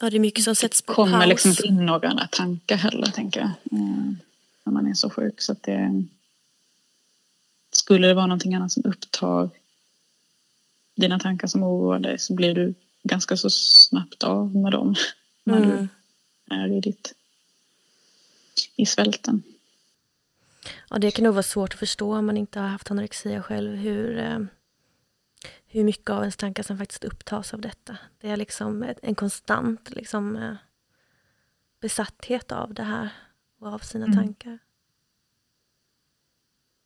Ja, det är mycket som sätts på
paus. Det kommer liksom inte in några tankar heller, tänker jag. Mm. När man är så sjuk. Så att det, skulle det vara någonting annat som upptar dina tankar som oroar dig så blir du ganska så snabbt av med dem när mm. du är i ditt i svälten.
Ja, det kan nog vara svårt att förstå om man inte har haft anorexia själv hur, eh, hur mycket av ens tankar som faktiskt upptas av detta. Det är liksom en konstant liksom, eh, besatthet av det här och av sina mm. tankar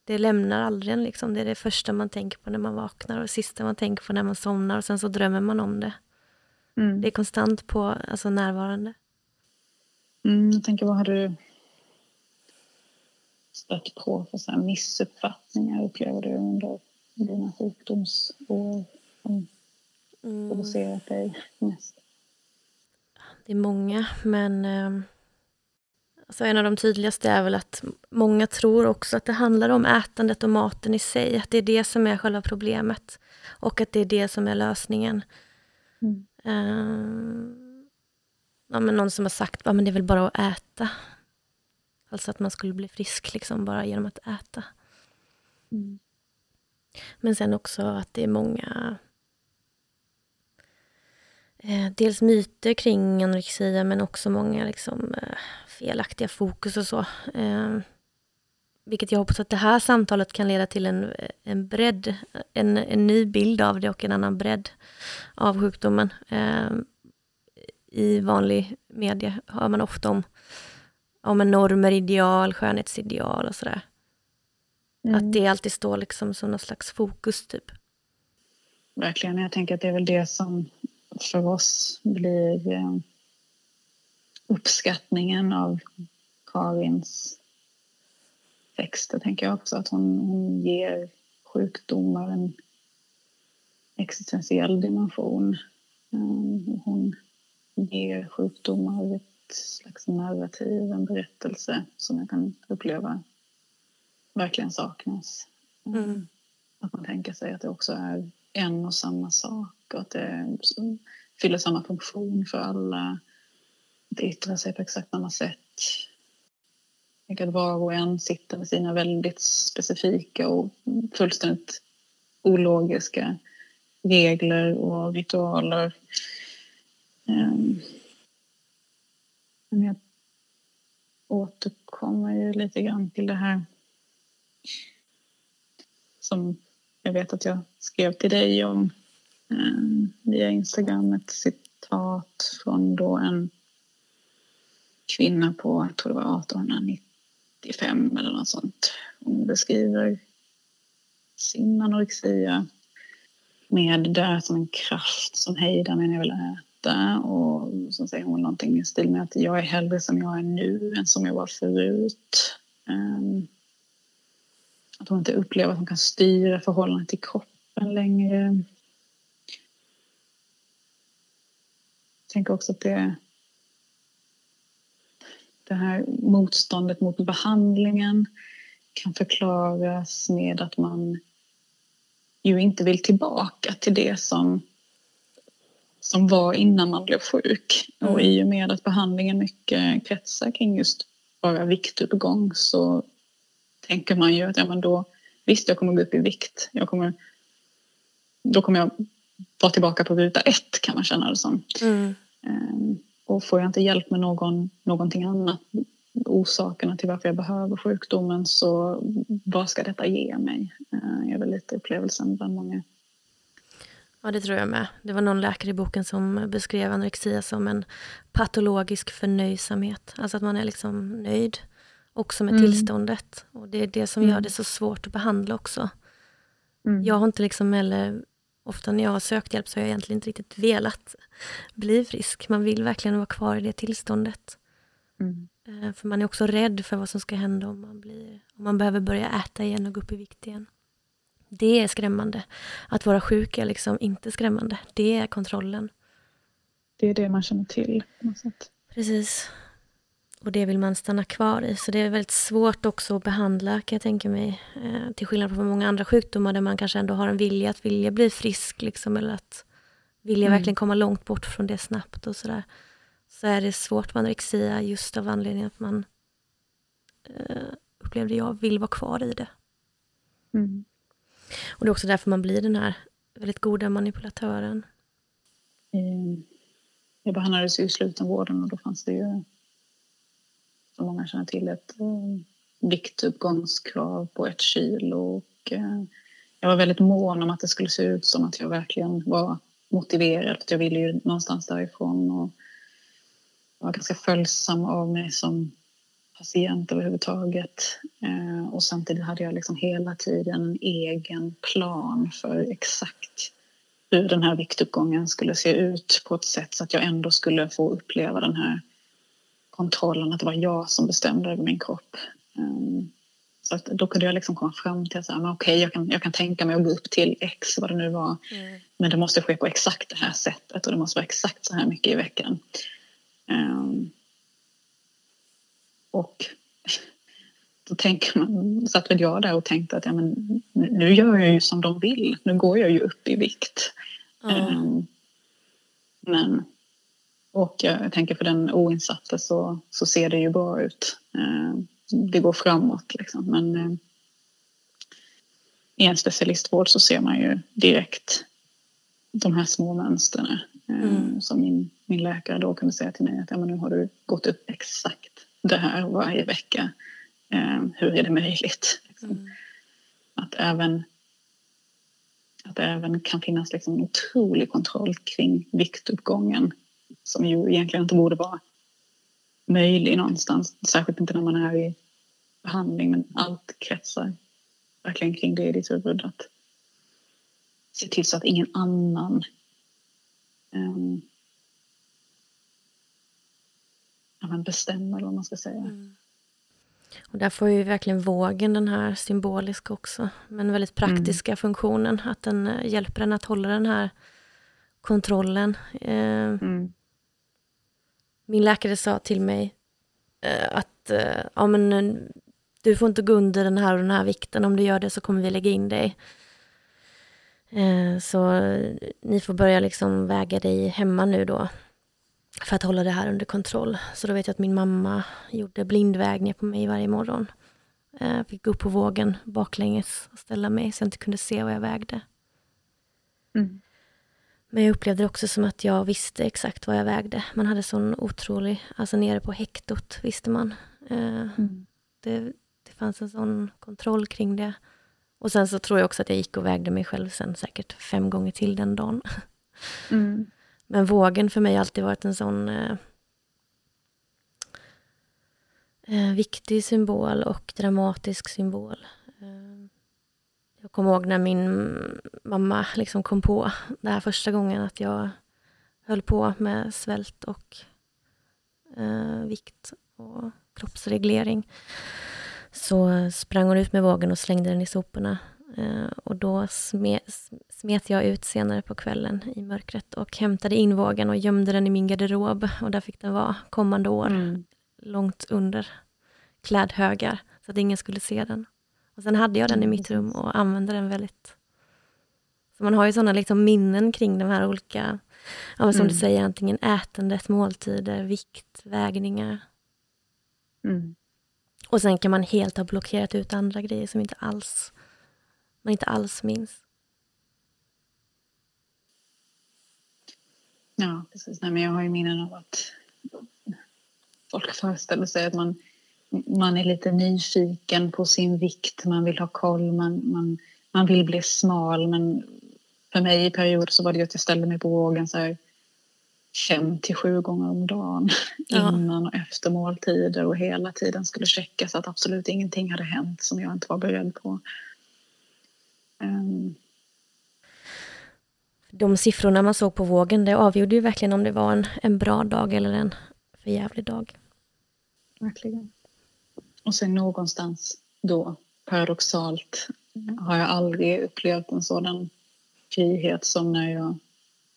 det lämnar aldrig en. Liksom. Det är det första man tänker på när man vaknar och det sista man tänker på när man somnar och sen så drömmer man om det. Mm. Det är konstant på, alltså närvarande.
Mm, jag tänker, vad har du stött på för så missuppfattningar upplever du under dina sjukdomsår som mm. provocerat dig mest?
Det är många, men eh, Alltså en av de tydligaste är väl att många tror också att det handlar om ätandet och maten i sig, att det är det som är själva problemet och att det är det som är lösningen. Mm. Uh, ja, men någon som har sagt att det är väl bara att äta. Alltså att man skulle bli frisk liksom bara genom att äta. Mm. Men sen också att det är många eh, dels myter kring anorexia men också många liksom, eh, felaktiga fokus och så. Eh, vilket jag hoppas att det här samtalet kan leda till en, en bredd, en, en ny bild av det och en annan bredd av sjukdomen. Eh, I vanlig media hör man ofta om, om normer, ideal, skönhetsideal och sådär. Mm. Att det alltid står liksom som någon slags fokus typ.
Verkligen, jag tänker att det är väl det som för oss blir eh, uppskattningen av Karins texter tänker jag också att hon, hon ger sjukdomar en existentiell dimension. Um, hon ger sjukdomar ett slags narrativ, en berättelse som jag kan uppleva verkligen saknas. Mm. Att man tänker sig att det också är en och samma sak och att det fyller samma funktion för alla. Det yttrar sig på exakt samma sätt. Att var och en sitter med sina väldigt specifika och fullständigt ologiska regler och ritualer. Ehm, men jag återkommer ju lite grann till det här som jag vet att jag skrev till dig om Eh, via Instagram ett citat från då en kvinna på, jag tror det var 1895 eller något sånt. Hon beskriver sin anorexia med det som en kraft som hejdar mig när jag vill äta och så säger hon någonting i stil med att jag är hellre som jag är nu än som jag var förut. Ehm, att hon inte upplever att hon kan styra förhållandet till kroppen längre. Tänker också att det, det här motståndet mot behandlingen kan förklaras med att man ju inte vill tillbaka till det som, som var innan man blev sjuk. Mm. Och i och med att behandlingen mycket kretsar kring just bara viktuppgång så tänker man ju att ja, men då, visst, jag kommer gå upp i vikt. Jag kommer, då kommer jag vara tillbaka på ruta ett kan man känna det som. Mm. Um, och får jag inte hjälp med någon, någonting annat, orsakerna till varför jag behöver sjukdomen, så vad ska detta ge mig? Uh, är väl lite upplevelsen bland många.
Ja, det tror jag med. Det var någon läkare i boken som beskrev anorexia som en patologisk förnöjsamhet. Alltså att man är liksom nöjd också med mm. tillståndet. Och det är det som mm. gör det så svårt att behandla också. Mm. Jag har inte liksom heller, ofta när jag har sökt hjälp så har jag egentligen inte riktigt velat bli frisk. Man vill verkligen vara kvar i det tillståndet. Mm. Eh, för man är också rädd för vad som ska hända om man, blir, om man behöver börja äta igen och gå upp i vikt igen. Det är skrämmande. Att vara sjuk är liksom inte skrämmande. Det är kontrollen.
Det är det man känner till på något sätt.
Precis. Och det vill man stanna kvar i. Så det är väldigt svårt också att behandla kan jag tänka mig. Eh, till skillnad från många andra sjukdomar där man kanske ändå har en vilja att vilja bli frisk. Liksom, eller att vilja mm. verkligen komma långt bort från det snabbt och sådär. Så är det svårt med anorexia just av anledningen att man eh, upplevde jag vill vara kvar i det. Mm. Och det är också därför man blir den här väldigt goda manipulatören.
Mm. Jag behandlades i slutenvården och då fanns det ju som många känner till, ett eh, viktuppgångskrav på ett kilo. Och, eh, jag var väldigt mån om att det skulle se ut som att jag verkligen var motiverad. Jag ville ju någonstans därifrån och var ganska följsam av mig som patient överhuvudtaget. Eh, och samtidigt hade jag liksom hela tiden en egen plan för exakt hur den här viktuppgången skulle se ut på ett sätt så att jag ändå skulle få uppleva den här kontrollen, att det var jag som bestämde över min kropp. Um, så att då kunde jag liksom komma fram till att okej, okay, jag, kan, jag kan tänka mig att gå upp till X, vad det nu var. Mm. Men det måste ske på exakt det här sättet och det måste vara exakt så här mycket i veckan. Um, och då tänker man, satt väl jag där och tänkte att ja, men, nu gör jag ju som de vill. Nu går jag ju upp i vikt. Mm. Um, men, och jag tänker för den oinsatte så, så ser det ju bra ut. Um, det går framåt liksom. Men um, i en specialistvård så ser man ju direkt de här små mönstren. Mm. Som min, min läkare då kunde säga till mig att ja, men nu har du gått upp exakt det här varje vecka. Hur är det möjligt? Liksom. Mm. Att, även, att det även kan finnas liksom en otrolig kontroll kring viktuppgången som ju egentligen inte borde vara möjlig någonstans. Särskilt inte när man är i behandling men allt kretsar verkligen kring det i ditt huvud. Att se till så att ingen annan um, bestämmer vad man ska säga. Mm.
Och där får ju verkligen vågen den här symboliska också, men väldigt praktiska mm. funktionen. Att den eh, hjälper en att hålla den här kontrollen. Eh, mm. Min läkare sa till mig eh, att eh, ja, men, eh, du får inte gå under den här och den här vikten. Om du gör det så kommer vi lägga in dig. Eh, så eh, ni får börja liksom väga dig hemma nu då för att hålla det här under kontroll. Så då vet jag att min mamma gjorde blindvägningar på mig varje morgon. Jag eh, fick gå upp på vågen baklänges och ställa mig så jag inte kunde se vad jag vägde. Mm. Men jag upplevde det också som att jag visste exakt vad jag vägde. Man hade sån otrolig, alltså nere på hektot visste man. Eh, mm. Det, det fanns en sån kontroll kring det. Och sen så tror jag också att jag gick och vägde mig själv sen säkert fem gånger till den dagen. Mm. Men vågen för mig har alltid varit en sån eh, eh, viktig symbol och dramatisk symbol. Jag kommer ihåg när min mamma liksom kom på det här första gången att jag höll på med svält och eh, vikt och kroppsreglering. Så sprang hon ut med vågen och slängde den i soporna. Eh, och då smet, smet jag ut senare på kvällen i mörkret och hämtade in vågen och gömde den i min garderob. Och där fick den vara kommande år, mm. långt under klädhögar, så att ingen skulle se den. Och sen hade jag den i mitt rum och använde den väldigt... Så man har ju sådana liksom minnen kring de här olika, ja, som mm. du säger, antingen ätandet, måltider, vikt, vägningar. Mm. Och sen kan man helt ha blockerat ut andra grejer som inte alls, man inte alls minns.
Ja, precis. Nej, men jag har ju minnen av att folk föreställer sig att man, man är lite nyfiken på sin vikt, man vill ha koll, man, man, man vill bli smal. Men för mig i perioder så var det att jag ställde mig på vågen så här fem till sju gånger om dagen ja. innan och efter måltider och hela tiden skulle checka så att absolut ingenting hade hänt som jag inte var beredd på. Um.
De siffrorna man såg på vågen, det avgjorde ju verkligen om det var en, en bra dag eller en förjävlig dag.
Verkligen. Och sen någonstans då, paradoxalt, har jag aldrig upplevt en sådan frihet som när jag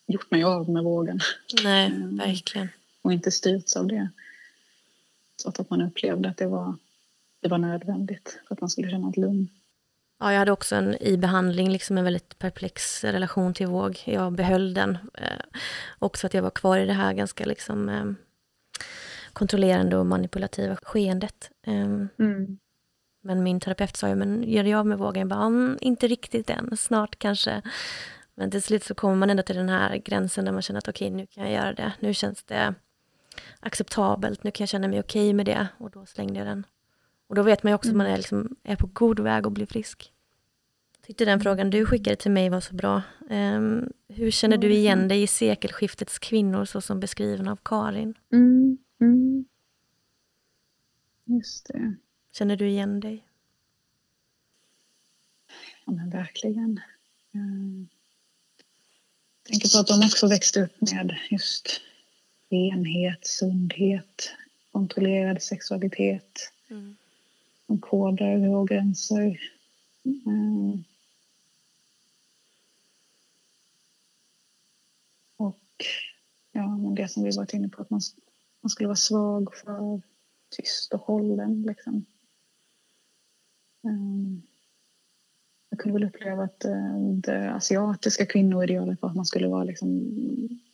gjort mig av med vågen.
Nej, ehm, verkligen.
Och inte styrts av det. Så att man upplevde att det var, det var nödvändigt för att man skulle känna ett lugn.
Ja, jag hade också en, i behandling liksom en väldigt perplex relation till våg. Jag behöll den. Eh, också att jag var kvar i det här ganska liksom, eh, kontrollerande och manipulativa skeendet. Eh, mm. Men min terapeut sa ju, men gör av med vågen? Jag bara, mm, inte riktigt än, snart kanske. Men till slut så kommer man ändå till den här gränsen där man känner att okej, okay, nu kan jag göra det. Nu känns det acceptabelt, nu kan jag känna mig okej okay med det. Och då slängde jag den. Och då vet man ju också mm. att man är, liksom, är på god väg att bli frisk. Tyckte den frågan du skickade till mig var så bra. Um, hur känner du igen dig i sekelskiftets kvinnor så som beskriven av Karin?
Mm. Mm. Just det.
Känner du igen dig?
Ja men verkligen. Mm tänker på att de också växte upp med just renhet, sundhet, kontrollerad sexualitet. Mm. De koder och gränser. Mm. Och ja, men det som vi varit inne på, att man, man skulle vara svag för tyst och hållen. Liksom. Um, jag kunde väl uppleva att uh, det asiatiska kvinnoidealet var att man skulle vara liksom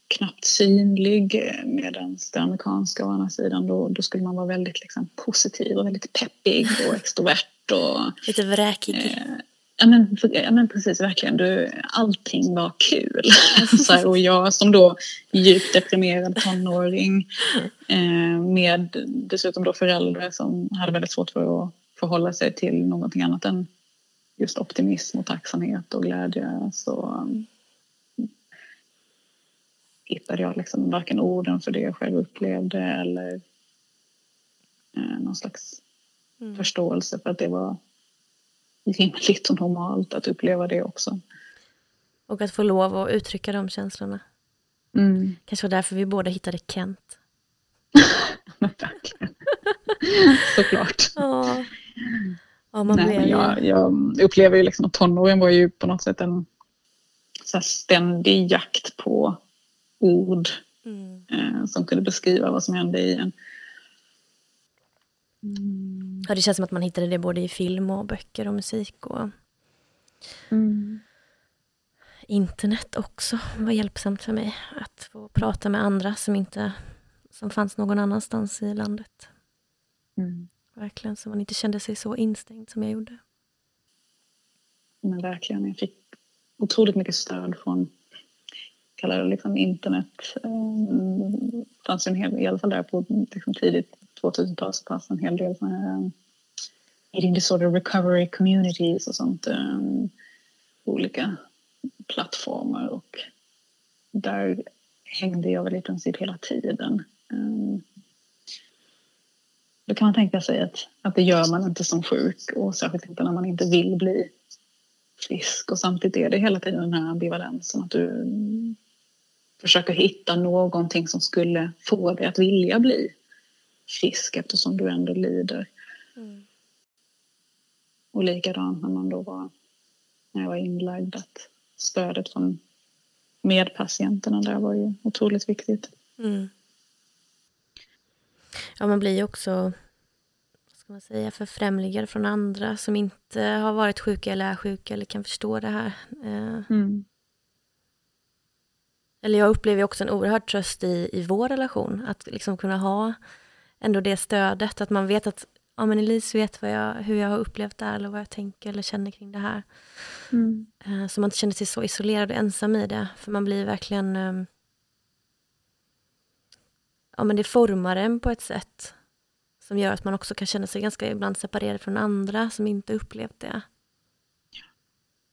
knappt synlig medan det amerikanska å andra sidan då, då skulle man vara väldigt liksom, positiv och väldigt peppig och extrovert. Och,
Lite vräkig.
Eh, ja, men, ja men precis, verkligen. Du, allting var kul. så här, och jag som då djupt deprimerad tonåring eh, med dessutom då föräldrar som hade väldigt svårt för att förhålla sig till någonting annat än just optimism och tacksamhet och glädje. Så hittade jag liksom varken orden för det jag själv upplevde eller eh, någon slags mm. förståelse för att det var rimligt och normalt att uppleva det också.
Och att få lov att uttrycka de känslorna. Mm. Kanske var därför vi båda hittade Kent.
Verkligen. Såklart.
Ja.
Ja, man Nej, jag, jag upplever ju liksom att tonåren var ju på något sätt en så ständig jakt på ord mm. eh, som kunde beskriva vad som hände i en.
Mm. Ja, det känns som att man hittade det både i film och böcker och musik och mm. internet också var hjälpsamt för mig. Att få prata med andra som inte som fanns någon annanstans i landet. Mm. Verkligen, så man inte kände sig så instängd som jag gjorde.
Men verkligen, jag fick otroligt mycket stöd från kallar det liksom internet. Um, fanns en hel, I alla fall där på liksom tidigt 2000-tal så fanns en hel del såna här um, eating disorder recovery communities och sånt. Um, olika plattformar och där hängde jag väl i princip hela tiden. Um, då kan man tänka sig att, att det gör man inte som sjuk och särskilt inte när man inte vill bli frisk och samtidigt är det hela tiden den här ambivalensen att du försöker hitta någonting som skulle få dig att vilja bli frisk eftersom du ändå lider. Mm. Och likadant när man då var, när jag var inlagd, att stödet från medpatienterna där var ju otroligt viktigt. Mm.
Ja, man blir ju också vad ska man säga, förfrämligad från andra som inte har varit sjuka eller är sjuka eller kan förstå det här. Eh, mm. Eller jag upplever också en oerhörd tröst i, i vår relation, att liksom kunna ha ändå det stödet, att man vet att ja, men Elise vet vad jag, hur jag har upplevt det här, eller vad jag tänker eller känner kring det här. Mm. Eh, så man inte känner sig så isolerad och ensam i det, för man blir verkligen... Ehm, ja, men det formar en på ett sätt som gör att man också kan känna sig ganska ibland separerad från andra som inte upplevt det.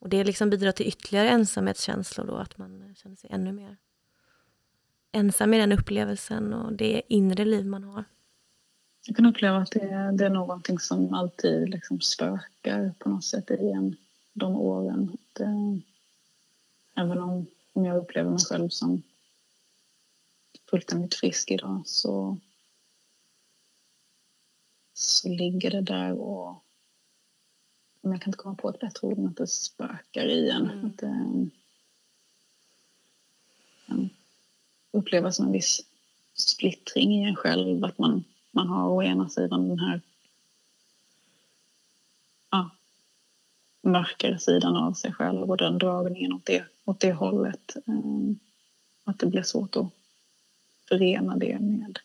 Och det liksom bidrar till ytterligare ensamhetskänslor då, att man känner sig ännu mer ensam i den upplevelsen och det inre liv man har.
Jag kan uppleva att det är, det är någonting som alltid liksom spökar på något sätt i en de åren. Att, eh, även om, om jag upplever mig själv som fullständigt frisk idag så, så ligger det där och men jag kan inte komma på ett bättre ord än att det spökar i en. Mm. Att det kan upplevas som en viss splittring i en själv. Att man, man har å ena sidan den här ja, mörkare sidan av sig själv och den dragningen åt det, åt det hållet. Um, att det blir svårt att förena det med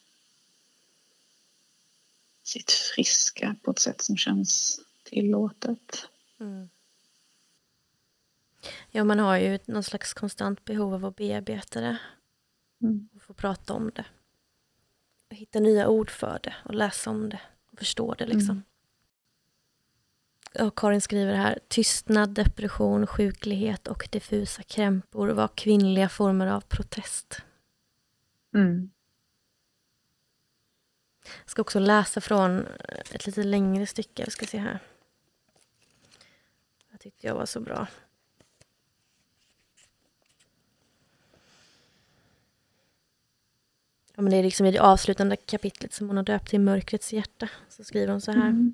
sitt friska på ett sätt som känns tillåtet. Mm.
Ja, man har ju någon slags konstant behov av att bearbeta det. Mm. Och få prata om det. Och hitta nya ord för det och läsa om det och förstå det liksom. Mm. Ja, Karin skriver här, tystnad, depression, sjuklighet och diffusa krämpor var kvinnliga former av protest. Mm. Jag ska också läsa från ett lite längre stycke, vi ska se här tyckte jag var så bra. Ja, men det är liksom i det avslutande kapitlet som hon har döpt till Mörkrets hjärta. Så skriver hon så här. Mm.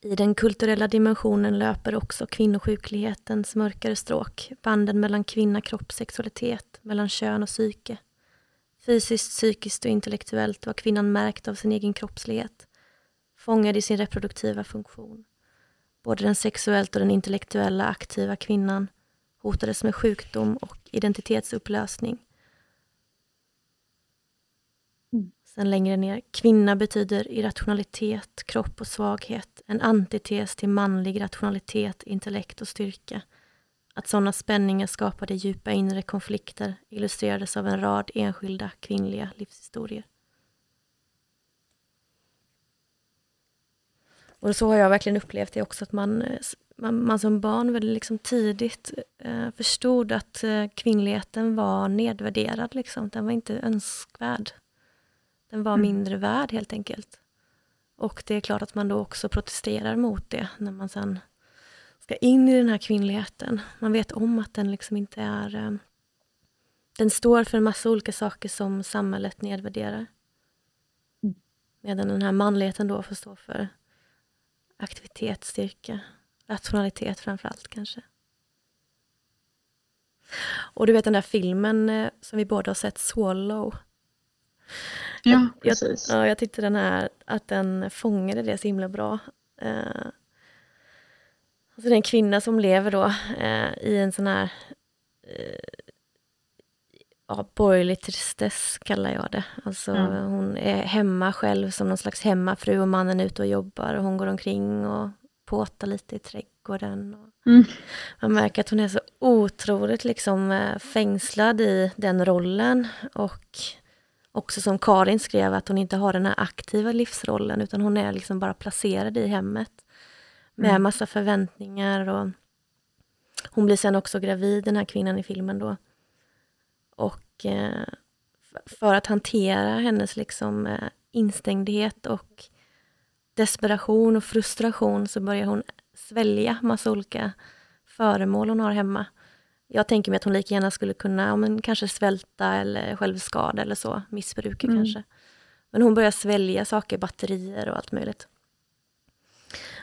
I den kulturella dimensionen löper också kvinnosjuklighetens mörkare stråk. Banden mellan kvinna, kropp, sexualitet, mellan kön och psyke. Fysiskt, psykiskt och intellektuellt var kvinnan märkt av sin egen kroppslighet, fångad i sin reproduktiva funktion. Både den sexuellt och den intellektuella aktiva kvinnan hotades med sjukdom och identitetsupplösning. Mm. Sen längre ner, kvinna betyder irrationalitet, kropp och svaghet, en antites till manlig rationalitet, intellekt och styrka. Att sådana spänningar skapade djupa inre konflikter illustrerades av en rad enskilda kvinnliga livshistorier. Och så har jag verkligen upplevt det också, att man, eh, man, man som barn väldigt liksom tidigt eh, förstod att eh, kvinnligheten var nedvärderad. Liksom. Den var inte önskvärd. Den var mm. mindre värd helt enkelt. Och det är klart att man då också protesterar mot det när man sen ska in i den här kvinnligheten. Man vet om att den liksom inte är... Eh, den står för en massa olika saker som samhället nedvärderar. Mm. Medan den här manligheten då får stå för aktivitet, styrka, rationalitet framför allt kanske. Och du vet den där filmen eh, som vi båda har sett, Swallow.
Ja, precis.
Jag, ja, jag tyckte den här, att den fångade det så himla bra. Uh, alltså det är en kvinna som lever då uh, i en sån här uh, ja, borgerlig tristess kallar jag det. Alltså mm. hon är hemma själv som någon slags hemmafru och mannen är ute och jobbar och hon går omkring och påtar lite i trädgården. Mm. Man märker att hon är så otroligt liksom eh, fängslad i den rollen och också som Karin skrev att hon inte har den här aktiva livsrollen utan hon är liksom bara placerad i hemmet med mm. massa förväntningar och hon blir sen också gravid, den här kvinnan i filmen då. Och eh, för att hantera hennes liksom eh, instängdhet och desperation och frustration så börjar hon svälja massa olika föremål hon har hemma. Jag tänker mig att hon lika gärna skulle kunna ja, men kanske svälta eller självskada eller så, missbruka mm. kanske. Men hon börjar svälja saker, batterier och allt möjligt.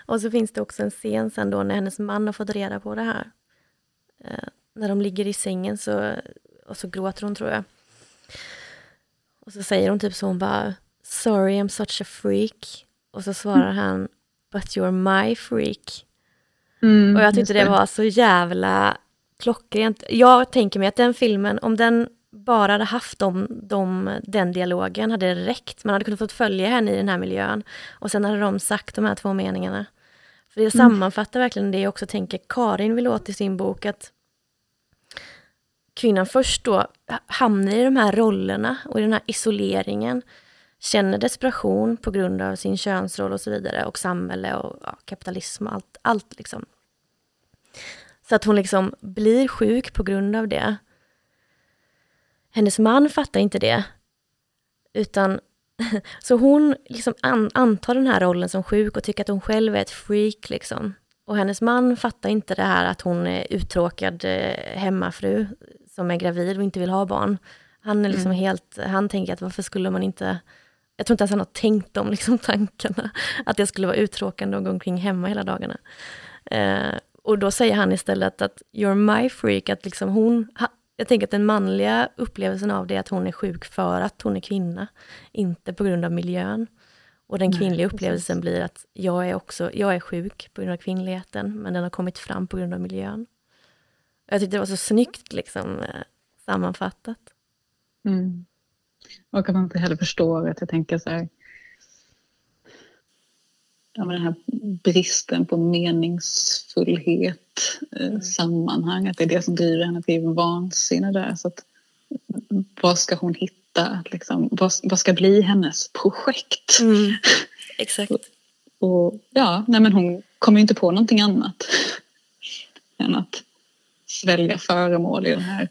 Och så finns det också en scen sen då när hennes man har fått reda på det här. Eh, när de ligger i sängen så och så gråter hon tror jag. Och så säger hon typ så, hon bara Sorry I'm such a freak. Och så svarar han But you're my freak. Mm, och jag tyckte det var så jävla klockrent. Jag tänker mig att den filmen, om den bara hade haft de, de, den dialogen hade det räckt. Man hade kunnat fått följa henne i den här miljön. Och sen hade de sagt de här två meningarna. För det mm. sammanfattar verkligen det jag också tänker Karin vill åt i sin bok, att kvinnan först då hamnar i de här rollerna och i den här isoleringen, känner desperation på grund av sin könsroll och så vidare och samhälle och ja, kapitalism och allt, allt liksom. Så att hon liksom blir sjuk på grund av det. Hennes man fattar inte det, utan så hon liksom an, antar den här rollen som sjuk och tycker att hon själv är ett freak liksom. Och hennes man fattar inte det här att hon är uttråkad eh, hemmafru som är gravid och inte vill ha barn. Han är liksom mm. helt, han tänker att varför skulle man inte, jag tror inte ens han har tänkt de liksom tankarna, att det skulle vara uttråkande att gå omkring hemma hela dagarna. Eh, och då säger han istället att you're my freak, att liksom hon, jag tänker att den manliga upplevelsen av det är att hon är sjuk för att hon är kvinna, inte på grund av miljön. Och den kvinnliga Nej, upplevelsen precis. blir att jag är också, jag är sjuk på grund av kvinnligheten, men den har kommit fram på grund av miljön. Jag tyckte det var så snyggt liksom, eh, sammanfattat.
Mm. Och att man inte heller förstår att jag tänker så här, ja, den här bristen på meningsfullhet, eh, mm. sammanhang, att det är det som driver henne till vansinne där. Så att, vad ska hon hitta? Liksom, vad, vad ska bli hennes projekt?
Mm. Exakt.
och, och, ja, nej men hon kommer ju inte på någonting annat än att svälja föremål i den här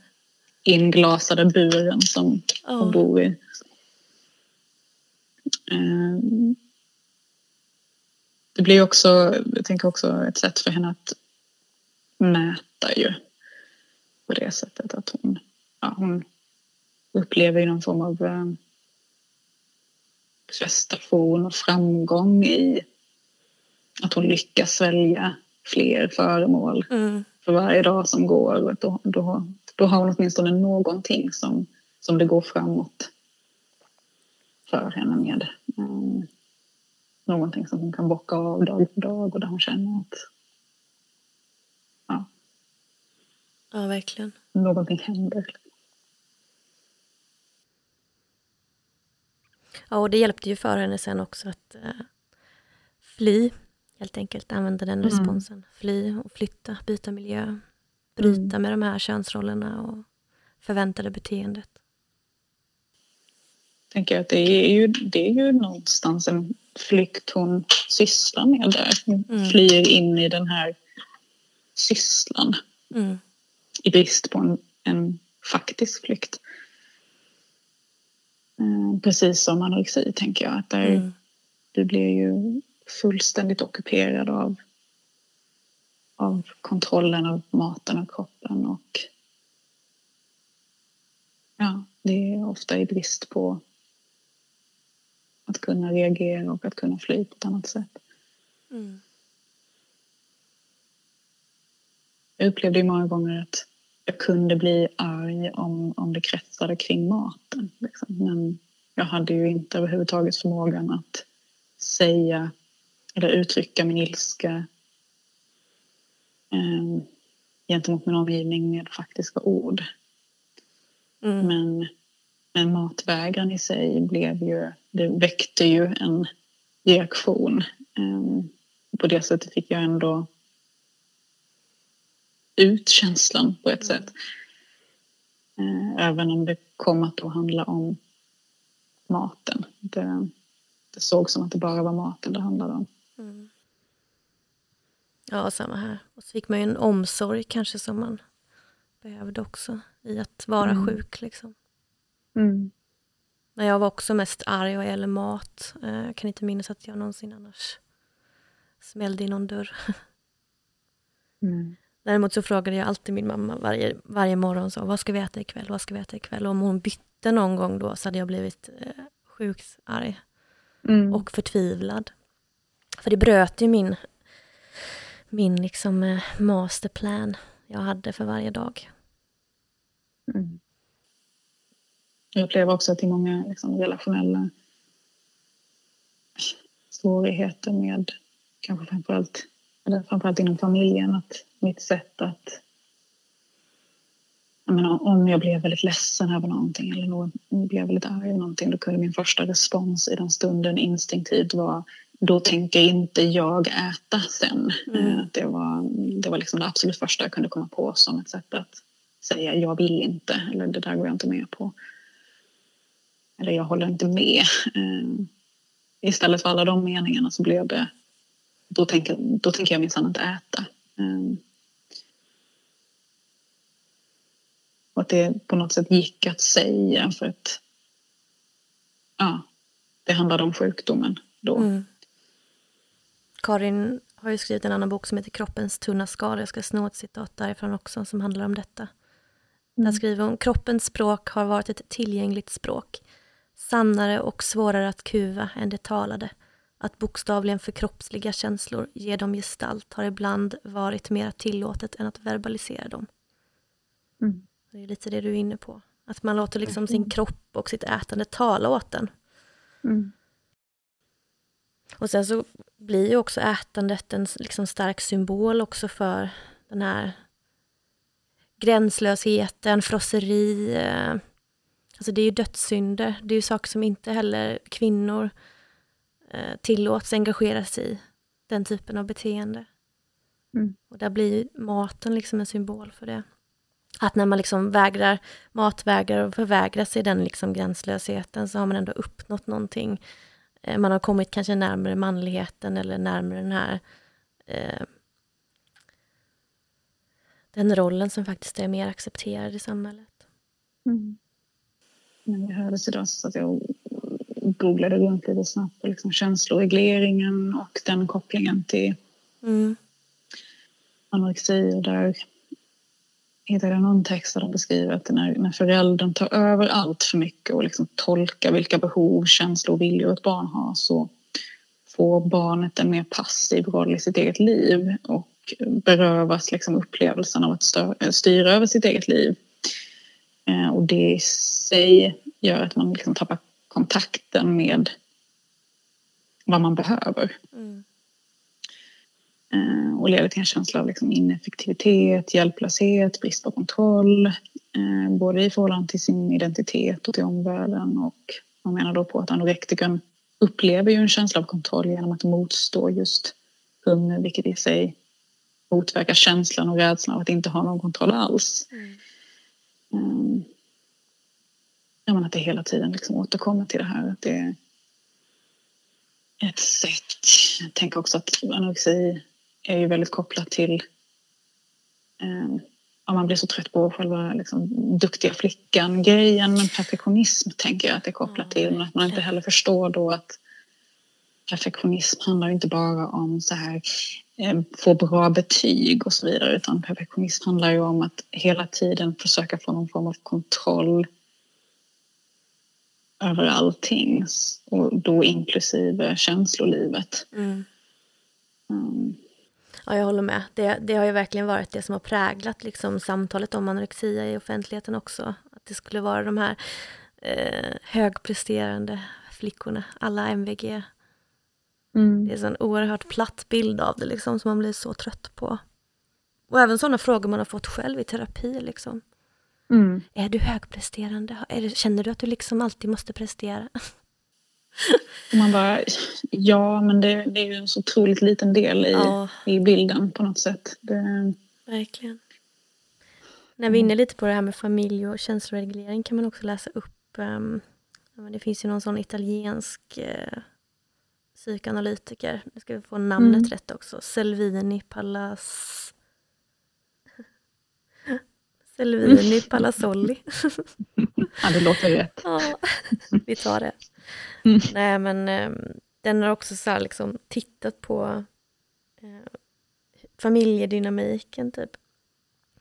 inglasade buren som oh. hon bor i. Ehm, det blir också, jag tänker också ett sätt för henne att mäta ju. På det sättet att hon, ja, hon upplever någon form av eh, prestation och framgång i att hon lyckas svälja fler föremål. Mm för varje dag som går. Och då, då, då har hon åtminstone någonting som, som det går framåt för henne med um, någonting som hon kan bocka av dag för dag och där hon känner att ja,
ja verkligen.
någonting händer.
Ja, och det hjälpte ju för henne sen också att uh, fly, helt enkelt, använda den mm. responsen. Fly och flytta, byta miljö, bryta mm. med de här könsrollerna och förväntade beteendet.
Jag tänker att det är ju, det är ju någonstans en flykt hon sysslar med där. Hon mm. flyr in i den här sysslan. Mm. I brist på en, en faktisk flykt. Eh, precis som anorexi tänker jag. Att där, mm. Du blir ju fullständigt ockuperad av, av kontrollen av maten och kroppen. Och ja, det är ofta i brist på att kunna reagera och att kunna fly på ett annat sätt. Mm. Jag upplevde ju många gånger att jag kunde bli arg om, om det kretsade kring maten. Liksom. Men jag hade ju inte överhuvudtaget förmågan att säga eller uttrycka min ilska eh, gentemot min omgivning med faktiska ord. Mm. Men, men matvägran i sig blev ju, det väckte ju en reaktion. Eh, på det sättet fick jag ändå ut känslan på ett sätt. Eh, även om det kom att då handla om maten. Det, det såg som att det bara var maten det handlade om. Mm.
Ja, samma här. Och så fick man ju en omsorg kanske som man behövde också i att vara mm. sjuk. Liksom. Mm. Jag var också mest arg vad gäller mat. Eh, jag kan inte minnas att jag någonsin annars smällde i någon dörr. Mm. Däremot så frågade jag alltid min mamma varje, varje morgon så, vad ska vi äta ikväll, vad ska vi äta ikväll? Och om hon bytte någon gång då så hade jag blivit eh, sjukt arg mm. och förtvivlad. För det bröt ju min, min liksom, eh, masterplan jag hade för varje dag.
Mm. Jag upplever också att det är många liksom, relationella svårigheter med kanske framförallt, eller framförallt inom familjen. Att mitt sätt att jag menar, om jag blev väldigt ledsen över någonting eller någon, blev väldigt arg över någonting då kunde min första respons i den stunden instinktivt vara då tänker inte jag äta sen. Mm. Eh, det var, det var liksom det absolut första jag kunde komma på som ett sätt att säga jag vill inte eller det där går jag inte med på. Eller jag håller inte med. Eh, istället för alla de meningarna så blev det då tänker, då tänker jag minsann inte äta. Eh, och att det på något sätt gick att säga för att ja, det handlade om sjukdomen då. Mm.
Karin har ju skrivit en annan bok som heter Kroppens tunna skal. Jag ska sno ett citat därifrån också som handlar om detta. Mm. Där skriver hon, kroppens språk har varit ett tillgängligt språk. Sannare och svårare att kuva än det talade. Att bokstavligen förkroppsliga känslor, ge dem gestalt, har ibland varit mer tillåtet än att verbalisera dem. Mm. Det är lite det du är inne på. Att man låter liksom sin kropp och sitt ätande tala åt en. Mm. Och sen så blir ju också ätandet en liksom stark symbol också för den här gränslösheten, frosseri. Alltså det är ju dödssynder. Det är ju saker som inte heller kvinnor eh, tillåts engagera sig i. Den typen av beteende. Mm. Och där blir maten liksom en symbol för det. Att när man liksom vägrar, matvägrar och förvägrar sig den liksom gränslösheten så har man ändå uppnått någonting Eh, man har kommit kanske närmare manligheten eller närmare den här eh, den rollen som faktiskt är mer accepterad i samhället. Mm.
När vi hördes idag så att jag googlade runt lite snabbt på liksom känsloregleringen och den kopplingen till mm. anorexi. Och där hittade jag någon text där de beskriver att när, när föräldern tar över allt för mycket och liksom tolkar vilka behov, känslor och viljor ett barn har så får barnet en mer passiv roll i sitt eget liv och berövas liksom upplevelsen av att styra över sitt eget liv. Eh, och det i sig gör att man liksom tappar kontakten med vad man behöver.
Mm.
Eh, och leder till en känsla av liksom ineffektivitet, hjälplöshet, brist på kontroll. Eh, både i förhållande till sin identitet och till omvärlden. Och man menar då på att anorektikern upplever ju en känsla av kontroll genom att motstå just hunger, vilket i sig motverkar känslan och rädslan av att inte ha någon kontroll alls.
Mm.
Um, ja, men att det hela tiden liksom återkommer till det här. Att det är ett sätt. Jag tänker också att anorexi är ju väldigt kopplat till um, om man blir så trött på själva liksom, duktiga flickan-grejen. Men perfektionism tänker jag att det är kopplat till. Men att man inte heller förstår då att perfektionism handlar inte bara om så här få bra betyg och så vidare utan perfektionism handlar ju om att hela tiden försöka få någon form av kontroll över allting och då inklusive känslolivet.
Mm.
Um,
Ja, jag håller med. Det, det har ju verkligen varit det som har präglat liksom, samtalet om anorexia i offentligheten också. Att det skulle vara de här eh, högpresterande flickorna, alla MVG.
Mm.
Det är en oerhört platt bild av det liksom, som man blir så trött på. Och även sådana frågor man har fått själv i terapi. Liksom.
Mm.
Är du högpresterande? Är känner du att du liksom alltid måste prestera?
Man bara, ja men det, det är ju en så otroligt liten del i,
Ja.
i bilden på något sätt. Det,
Verkligen. När vi är inne lite på det här med familj och känsloreglering kan man också läsa upp, men det finns ju någon sån italiensk eh, psykoanalytiker, nu ska vi få namnet
Mm.
rätt också, Selvini Pallas... Selvini Palazzoli.
ja, det låter rätt.
Ja, vi tar det.
Mm.
Nej, men eh, den har också så här liksom tittat på eh, familjedynamiken typ.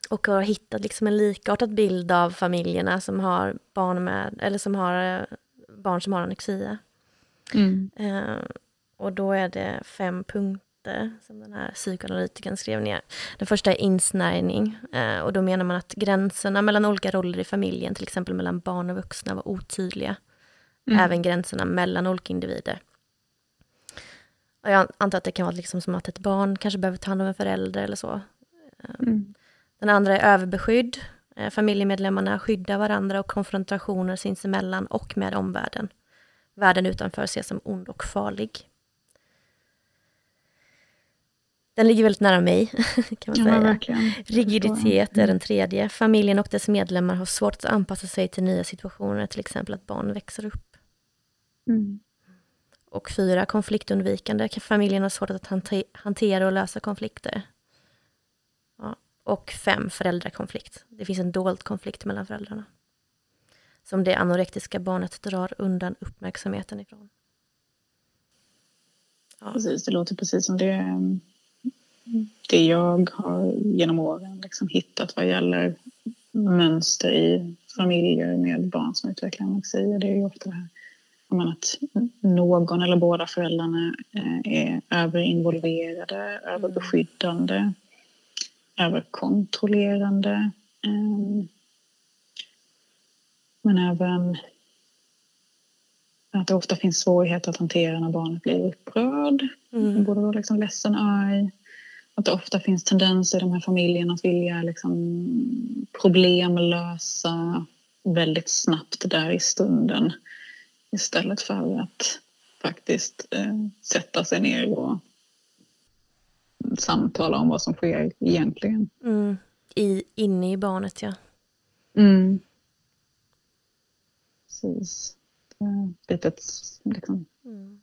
Och har hittat liksom en likartad bild av familjerna som har barn med, eller som har eh, barn som har anorexia.
Mm.
Eh, och då är det fem punkter som den här psykoanalytikern skrev ner. Den första är insnärjning. Eh, och då menar man att gränserna mellan olika roller i familjen, till exempel mellan barn och vuxna, var otydliga.
Mm.
Även gränserna mellan olika individer. Och jag antar att det kan vara liksom som att ett barn kanske behöver ta hand om en förälder eller så.
Mm.
Den andra är överbeskydd. Eh, Familjemedlemmarna skyddar varandra och konfrontationer sinsemellan och med omvärlden. Världen utanför ses som ond och farlig. Den ligger väldigt nära mig, kan man
Ja,
säga. Rigiditet är den tredje. Familjen och dess medlemmar har svårt att anpassa sig till nya situationer, till exempel att barn växer upp.
Mm.
Och fyra, konfliktundvikande. Familjen har svårt att hante- hantera och lösa konflikter. Ja. Och fem, föräldrakonflikt. Det finns en dold konflikt mellan föräldrarna. Som det anorektiska barnet drar undan uppmärksamheten ifrån. Ja.
Precis, det låter precis som det, det jag har genom åren liksom hittat vad gäller mönster i familjer med barn som utvecklar anorexi. Det är ju ofta det här menar, att någon eller båda föräldrarna eh, är överinvolverade, överbeskyddande, överkontrollerande. eh, Men även att det ofta finns svårigheter att hantera när barnet blir upprörd.
Mm.
Både då liksom ledsen arg. Att det ofta finns tendenser i de här familjerna att vilja liksom problemlösa väldigt snabbt där i stunden. Istället för att faktiskt eh, sätta sig ner och samtala om vad som sker egentligen.
Mm. I, inne i barnet, ja.
Mm. Precis. Det är lite ett, liksom,
Mm.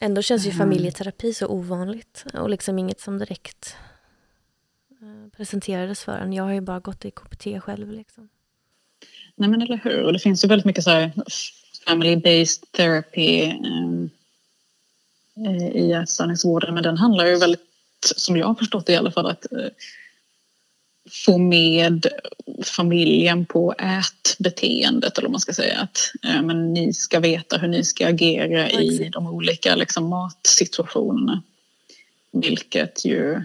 Ändå känns ju
Mm.
familjeterapi så ovanligt och liksom inget som direkt eh, presenterades för en. Jag har ju bara gått i KBT själv. Liksom.
Nej men eller hur. Och det finns ju väldigt mycket så här family-based therapy um, i ätstörningsvården. Men den handlar ju väldigt, som jag har förstått det i alla fall, att uh, få med familjen på ätbeteendet. Eller vad man ska säga. Att uh, men ni ska veta hur ni ska agera i de olika liksom, matsituationerna. Vilket ju,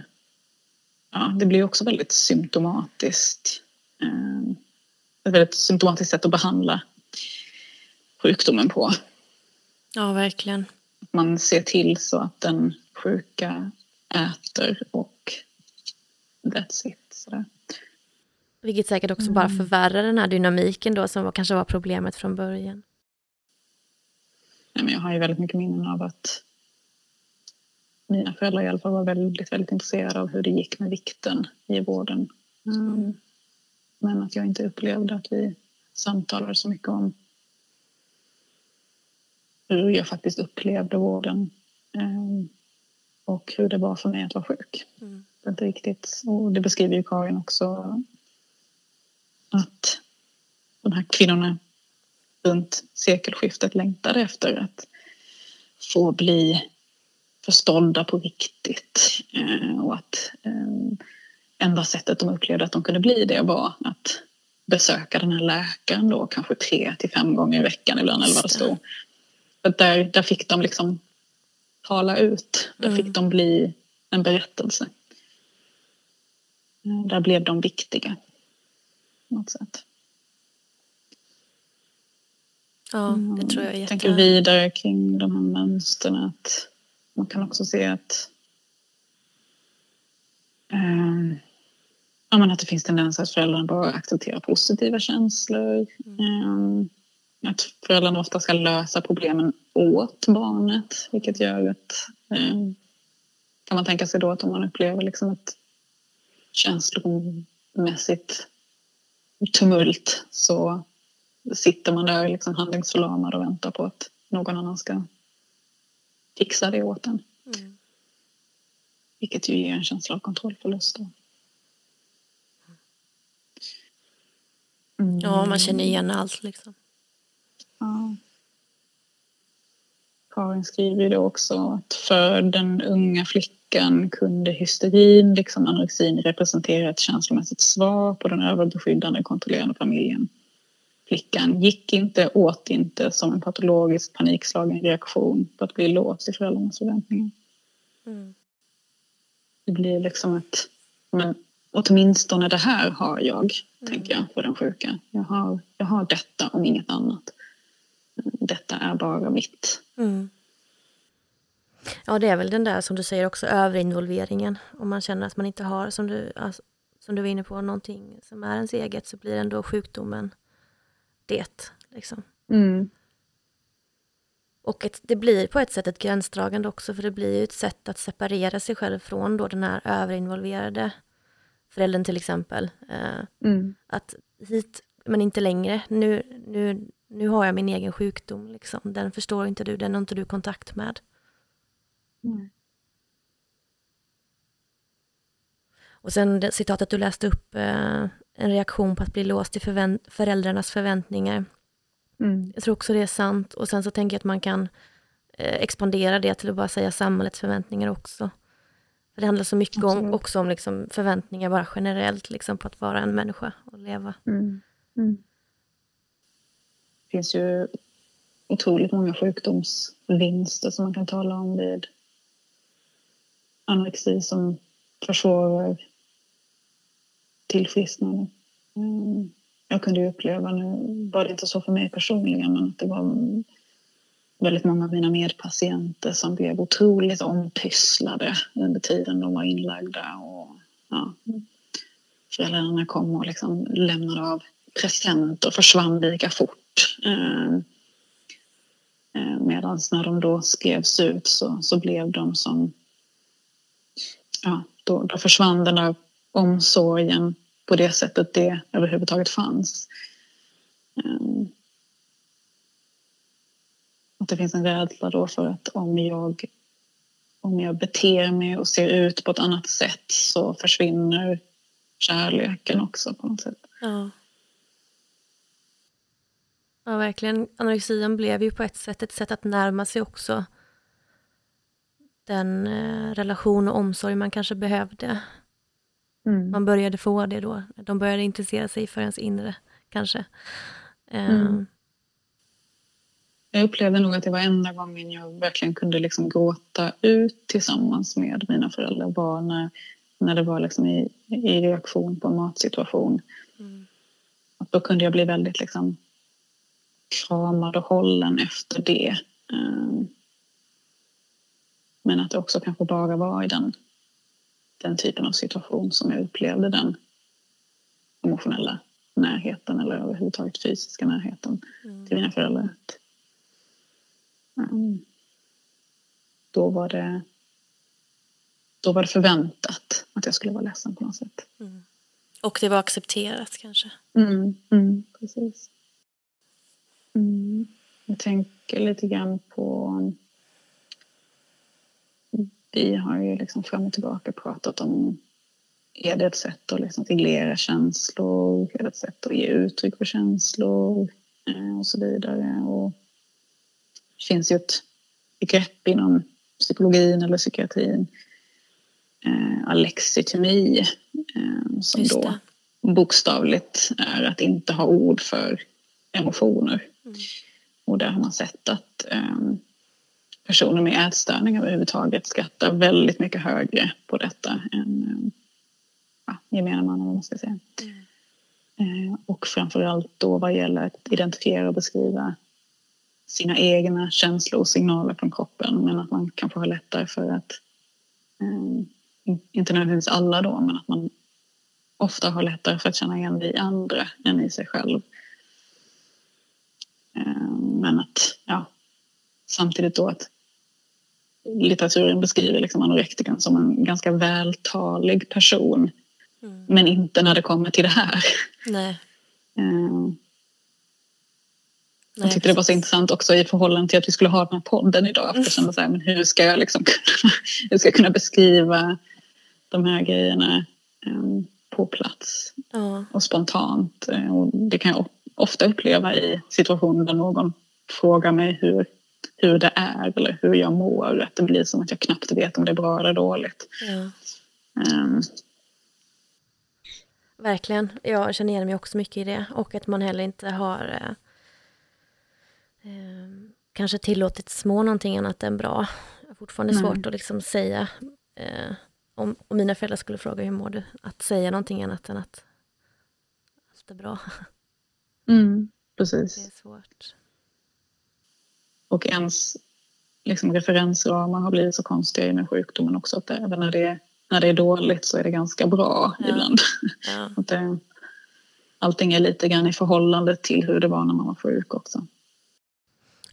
ja det blir också väldigt symptomatiskt. Um, ett väldigt symptomatiskt sätt att behandla sjukdomen på.
Ja, verkligen.
Man ser till så att den sjuka äter och that's it. Sådär.
Vilket säkert också mm. bara förvärrar den här dynamiken då som var, kanske var problemet från början.
Nej, men jag har ju väldigt mycket minnen av att mina föräldrar i alla fall var väldigt, väldigt intresserade av hur det gick med vikten i vården. Mm. Men att jag inte upplevde att vi samtalade så mycket om hur jag faktiskt upplevde vården eh, och hur det var för mig att vara sjuk. Mm. Inte riktigt, och det beskriver ju Karin också att de här kvinnorna runt sekelskiftet längtade efter att få bli förstådda på riktigt. Eh, och att eh, enda sättet de upplevde att de kunde bli det var att besöka den här läkaren då kanske tre till fem gånger i veckan ibland eller vad det stod. För där, där fick de liksom tala ut. Där mm. fick de bli en berättelse. Eh, där blev de viktiga. På något sätt.
Ja, det tror jag är
jätte... tänker vidare kring de här mönstren. Att man kan också se att, eh, ja, men att det finns tendenser att föräldrarna bara accepterar positiva känslor. Mm. Eh, att föräldrarna ofta ska lösa problemen åt barnet. Vilket gör att eh, kan man tänka sig då att om man upplever liksom ett känslomässigt tumult så sitter man där liksom handlingsförlamad och väntar på att någon annan ska fixa det åt en. Mm. Vilket ju ger en känsla av kontrollförlust.
Mm. Ja, man känner igen allt liksom.
Ja. Karin skriver ju då också att för den unga flickan kunde hysterin, liksom anorexin, representera ett känslomässigt svar på den överbeskyddande kontrollerande familjen flickan gick inte, åt inte som en patologisk panikslagen reaktion på att bli låst i föräldrarnas förväntningar. Mm. Det blir liksom ett, men åtminstone det här har jag, mm. tänker jag, för den sjuka. Jag har, jag har detta om inget annat. Detta är bara mitt. Mm.
Ja, det är väl den där som du säger också, överinvolveringen. Om man känner att man inte har, som du, alltså, som du var inne på, någonting som är ens eget så blir ändå sjukdomen det. Liksom. Mm. Och ett, det blir på ett sätt ett gränsdragande också, för det blir ju ett sätt att separera sig själv från då den här överinvolverade föräldern till exempel. Eh, mm. Att hit, men inte längre. Nu, nu, nu har jag min egen sjukdom, liksom. den förstår inte du, den har inte du kontakt med. Mm. Och sen det citatet du läste upp, eh, en reaktion på att bli låst i förvänt föräldrarnas förväntningar. Mm. Jag tror också det är sant. Och sen så tänker jag att man kan eh, expandera det till att bara säga samhällets förväntningar också. För det handlar så mycket om, också om liksom förväntningar bara generellt liksom på att vara en människa och leva. Mm.
Det finns ju otroligt många sjukdomsvinster som man kan tala om vid anorexi som försvårar tillfrisknande. Mm. Jag kunde ju uppleva, nu var det inte så för mig personligen, men att det var väldigt många av mina medpatienter som blev otroligt ompysslade under tiden de var inlagda. Och, ja, föräldrarna kom och liksom lämnade av presenter och försvann lika fort bort. Ehm, ehm, Medan när de då skrevs ut så, så blev de som... Ja, då, då försvann den där omsorgen på det sättet det överhuvudtaget fanns. Ehm, att det finns en rädsla då för att om jag, om jag beter mig och ser ut på ett annat sätt så försvinner kärleken också på något sätt.
Ja. Ja, verkligen. Anorexian blev ju på ett sätt ett sätt att närma sig också den eh, relation och omsorg man kanske behövde Mm. Man började få det då. De började intressera sig för ens inre, kanske. Mm.
Um. Jag upplevde nog att det var enda gången jag verkligen kunde liksom gråta ut tillsammans med mina föräldrar var när, när det var liksom i, i reaktion på en matsituation. Mm. då kunde jag bli väldigt liksom kramad och hållen efter det. Um, men att det också kanske bara var i den, den typen av situation som jag upplevde den emotionella närheten eller överhuvudtaget fysiska närheten mm. till mina föräldrar. Um, då var det då var det förväntat att jag skulle vara ledsen på något sätt. Mm.
Och det var accepterat kanske?
Mm, mm, precis. Mm. Jag tänker lite grann på... Vi har ju liksom fram och tillbaka pratat om är det ett sätt att liksom reglera känslor? Är det ett sätt att ge uttryck för känslor? Eh, och så vidare. Och det finns ju ett begrepp inom psykologin eller psykiatrin eh, alexitemi eh, som då bokstavligt är att inte ha ord för emotioner. Och där har man sett att eh, personer med ätstörningar överhuvudtaget skattar väldigt mycket högre på detta än eh, ja, gemene man, vad man ska säga. Mm. Eh, och framförallt då vad gäller att identifiera och beskriva sina egna känslor och signaler från kroppen men att man kanske har lättare för att eh, inte nödvändigtvis alla då, men att man ofta har lättare för att känna igen det i andra än i sig själv. Eh, men att, ja, samtidigt då att litteraturen beskriver liksom anorektikern som en ganska vältalig person. Mm. Men inte när det kommer till det här.
Nej.
Nej, jag tyckte det var så intressant också i förhållande till att vi skulle ha den här podden idag. För jag kände så här, men hur ska jag, liksom, hur ska jag kunna beskriva de här grejerna um, på plats ja. och spontant. Eh, och det kan jag ofta uppleva i situationer där någon frågar mig hur, hur det är eller hur jag mår. Att det blir som att jag knappt vet om det är bra eller dåligt. Ja. Um,
Verkligen. Jag känner igen mig också mycket i det. Och att man heller inte har eh, eh, kanske tillåtit små någonting annat än bra. Fortfarande Nej. svårt att liksom säga eh, om, om mina föräldrar skulle fråga hur mår du, att säga någonting annat än att allt är bra.
Mm, precis.
Det är svårt.
Och ens liksom, referensramar har blivit så konstiga med sjukdomen också att även när det, är, när det är dåligt så är det ganska bra ja. ibland. Ja. att det, allting är lite grann i förhållande till hur det var när man var sjuk också.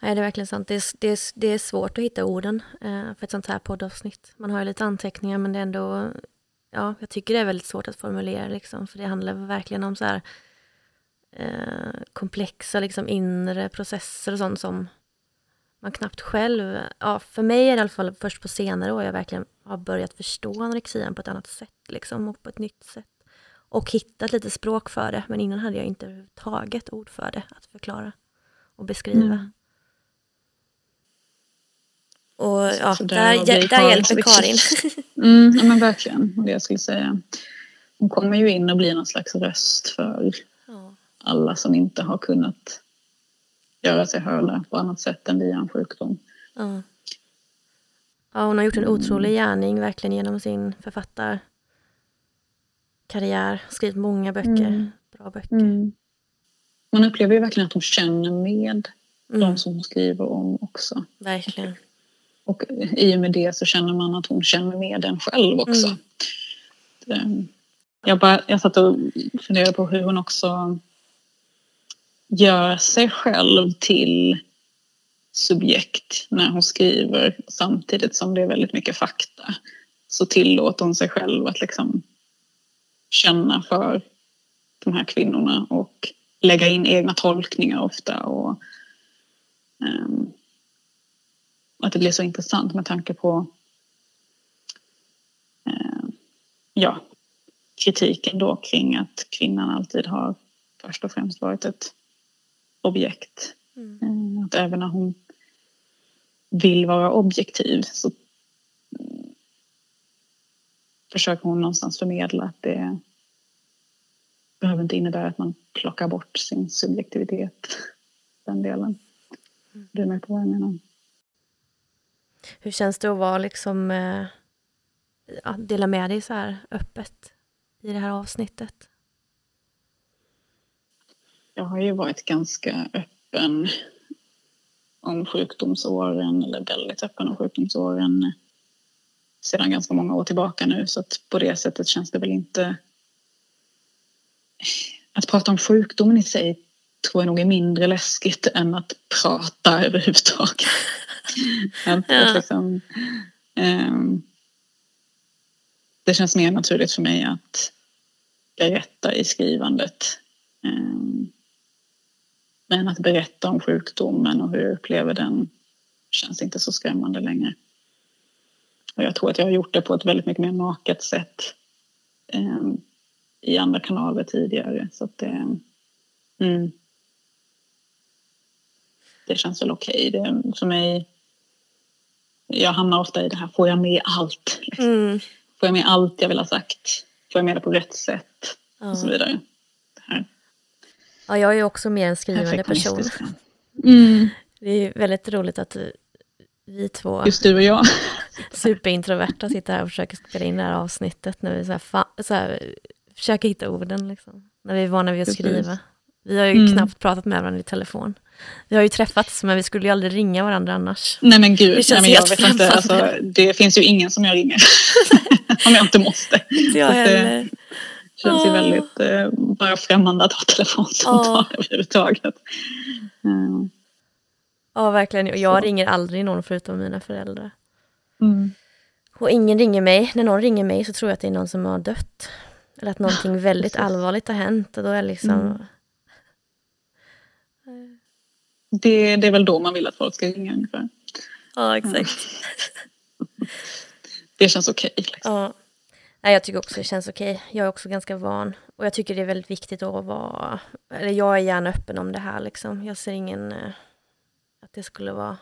Nej, det är verkligen sant. Det är, det är, det är svårt att hitta orden eh, för ett sånt här poddavsnitt. Man har ju lite anteckningar men det är ändå... Ja, jag tycker det är väldigt svårt att formulera liksom, för det handlar verkligen om så här eh, komplexa liksom, inre processer och sånt som man knappt själv... Ja, för mig är det i alla fall först på senare år jag verkligen har börjat förstå anorexian på ett annat sätt liksom, och på ett nytt sätt. Och hittat lite språk för det, men innan hade jag inte överhuvudtaget ord för det att förklara och beskriva. Mm. Och ja, där, där, där hjälper Karin.
mm, ja, men verkligen, det jag skulle säga. Hon kommer ju in och blir någon slags röst för. Alla som inte har kunnat göra sig hörda på annat sätt än via en sjukdom.
Ja. ja, hon har gjort en mm. otrolig gärning verkligen genom sin författarkarriär. Skrivit många böcker, mm. bra böcker. Mm.
Man upplever ju verkligen att hon känner med mm. de som hon skriver om också.
Verkligen.
Och i och med det så känner man att hon känner med den själv också. Mm. Jag, bara, jag satt och funderade på hur hon också gör sig själv till subjekt när hon skriver samtidigt som det är väldigt mycket fakta. Så tillåter hon sig själv att liksom känna för de här kvinnorna och lägga in egna tolkningar ofta. Och, um, att det blir så intressant med tanke på eh, ja, kritiken då kring att kvinnan alltid har först och främst varit ett objekt. Mm. Eh, att även när hon vill vara objektiv så mm, försöker hon någonstans förmedla att det behöver inte innebära att man plockar bort sin subjektivitet. Den delen. Mm. Du är med på vad jag menar?
Hur känns det att vara liksom, eh, ja, dela med dig så här öppet i det här avsnittet?
Jag har ju varit ganska öppen om sjukdomsåren eller väldigt öppen om sjukdomsåren sedan ganska många år tillbaka nu så att på det sättet känns det väl inte att prata om sjukdomen i sig tror jag nog är mindre läskigt än att prata överhuvudtaget. att, ja. att liksom, um, det känns mer naturligt för mig att berätta i skrivandet. Um, men att berätta om sjukdomen och hur jag upplever den känns inte så skrämmande längre. Och jag tror att jag har gjort det på ett väldigt mycket mer naket sätt um, i andra kanaler tidigare. Så att det, mm, det känns väl okej. Okay. för mig, jag hamnar ofta i det här, får jag med allt? Liksom. Mm. Får jag med allt jag vill ha sagt? Får jag med det på rätt sätt? Ja. Och så vidare.
Ja, jag är också mer en skrivande person. Mm. Det är väldigt roligt att vi två,
Just du och jag.
superintroverta, sitter här och försöker spela in det här avsnittet när vi så här, så här, försöker hitta orden, liksom, när vi är vana vid att skriva. Vi har ju mm. knappt pratat med varandra i telefon. Vi har ju träffats, men vi skulle ju aldrig ringa varandra annars.
Nej men gud, det, nej, men jag vet inte, alltså, det finns ju ingen som jag ringer. Om jag inte måste.
Inte jag heller.
Känns ju väldigt eh, bara främmande att ha telefonsamtal oh. överhuvudtaget.
Mm. Ja, verkligen. Och jag Så. ringer aldrig någon förutom mina föräldrar. Mm. Och ingen ringer mig. När någon ringer mig så tror jag att det är någon som har dött. Eller att någonting väldigt allvarligt har hänt. Och då är liksom... Mm
det, det är väl då man vill att folk ska ringa ungefär.
Ja, exakt.
det känns okej. Okay,
liksom. ja. Nej, jag tycker också det känns okej. Okay. Jag är också ganska van. Och jag tycker det är väldigt viktigt att vara... Eller jag är gärna öppen om det här liksom. Jag ser ingen... Eh, att det skulle vara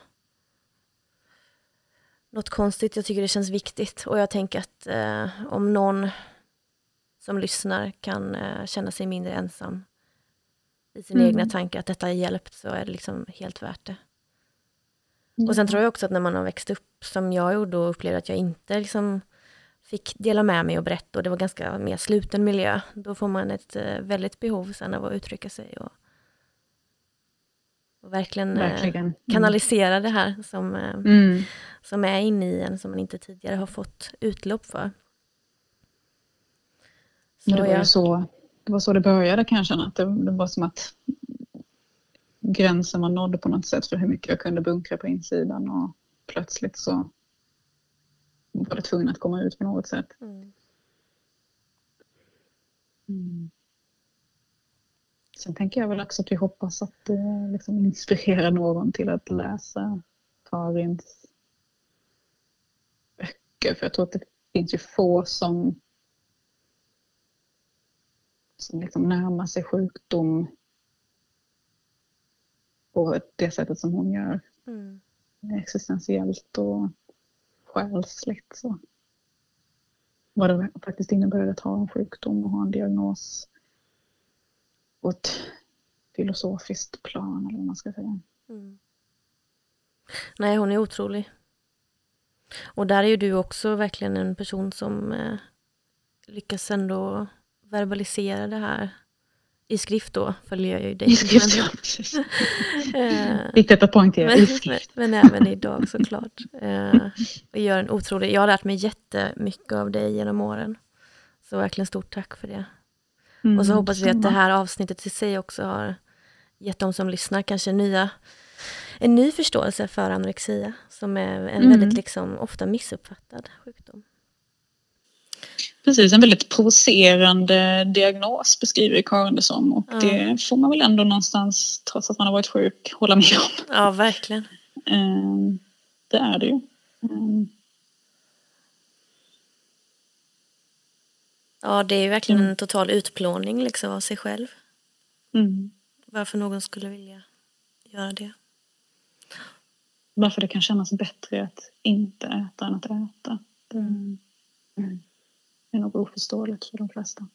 något konstigt. Jag tycker det känns viktigt. Och jag tänker att eh, om någon som lyssnar kan eh, känna sig mindre ensam i sina mm. egna tankar, att detta har hjälpt, så är det liksom helt värt det. Mm. Och sen tror jag också att när man har växt upp som jag gjorde och upplevde att jag inte liksom fick dela med mig och berätta och det var ganska mer sluten miljö, då får man ett uh, väldigt behov sen av att uttrycka sig och, och verkligen, eh, verkligen. Uh, kanalisera det här som, uh, mm. som är inne i en, som man inte tidigare har fått utlopp för.
Så det var jag, så det var så det började kan jag känna. Att det, det var som att gränsen var nådd på något sätt för hur mycket jag kunde bunkra på insidan och plötsligt så var det tvungen att komma ut på något sätt. Mm. Mm. Sen tänker jag väl också att vi hoppas att det liksom inspirerar någon till att läsa Karins böcker. För jag tror att det finns ju få som som liksom närmar sig sjukdom på det sättet som hon gör. Mm. Existentiellt och själsligt. Så. Vad det faktiskt innebär att ha en sjukdom och ha en diagnos på ett filosofiskt plan eller vad man ska säga. Mm.
Nej, hon är otrolig. Och där är ju du också verkligen en person som eh, lyckas ändå verbalisera det här i skrift då, följer jag ju dig.
I skrift, ja. Eh, Viktigt att poängtera,
i skrift. Men, men även idag såklart. Uh, och gör en otrolig, jag har lärt mig jättemycket av dig genom åren. Så verkligen stort tack för det. Mm, och så hoppas vi att det här avsnittet i sig också har gett de som lyssnar kanske nya, en ny förståelse för anorexia, som är en mm. väldigt liksom, ofta missuppfattad sjukdom.
Precis, en väldigt provocerande diagnos beskriver Karin det som och ja. det får man väl ändå någonstans, trots att man har varit sjuk, hålla med om.
Ja, verkligen.
Um, det är det ju. Um.
Ja, det är ju verkligen mm. en total utplåning liksom av sig själv. Mm. Varför någon skulle vilja göra det.
Varför det kan kännas bättre att inte äta än att äta. Mm. Mm är nog oförståeligt för de flesta.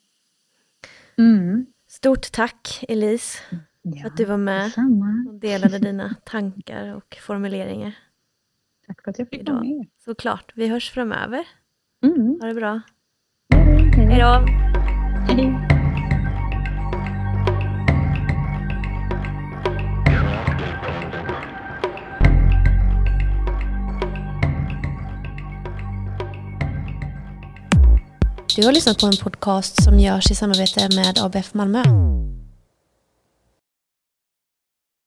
Mm. Stort tack Elise ja, för att du var med detsamma. och delade dina tankar och formuleringar.
Tack för att jag fick vara med.
Såklart. Vi hörs framöver. Mm. Ha det bra. Hej då. Hej. Du har lyssnat på en podcast som görs i samarbete med ABF Malmö.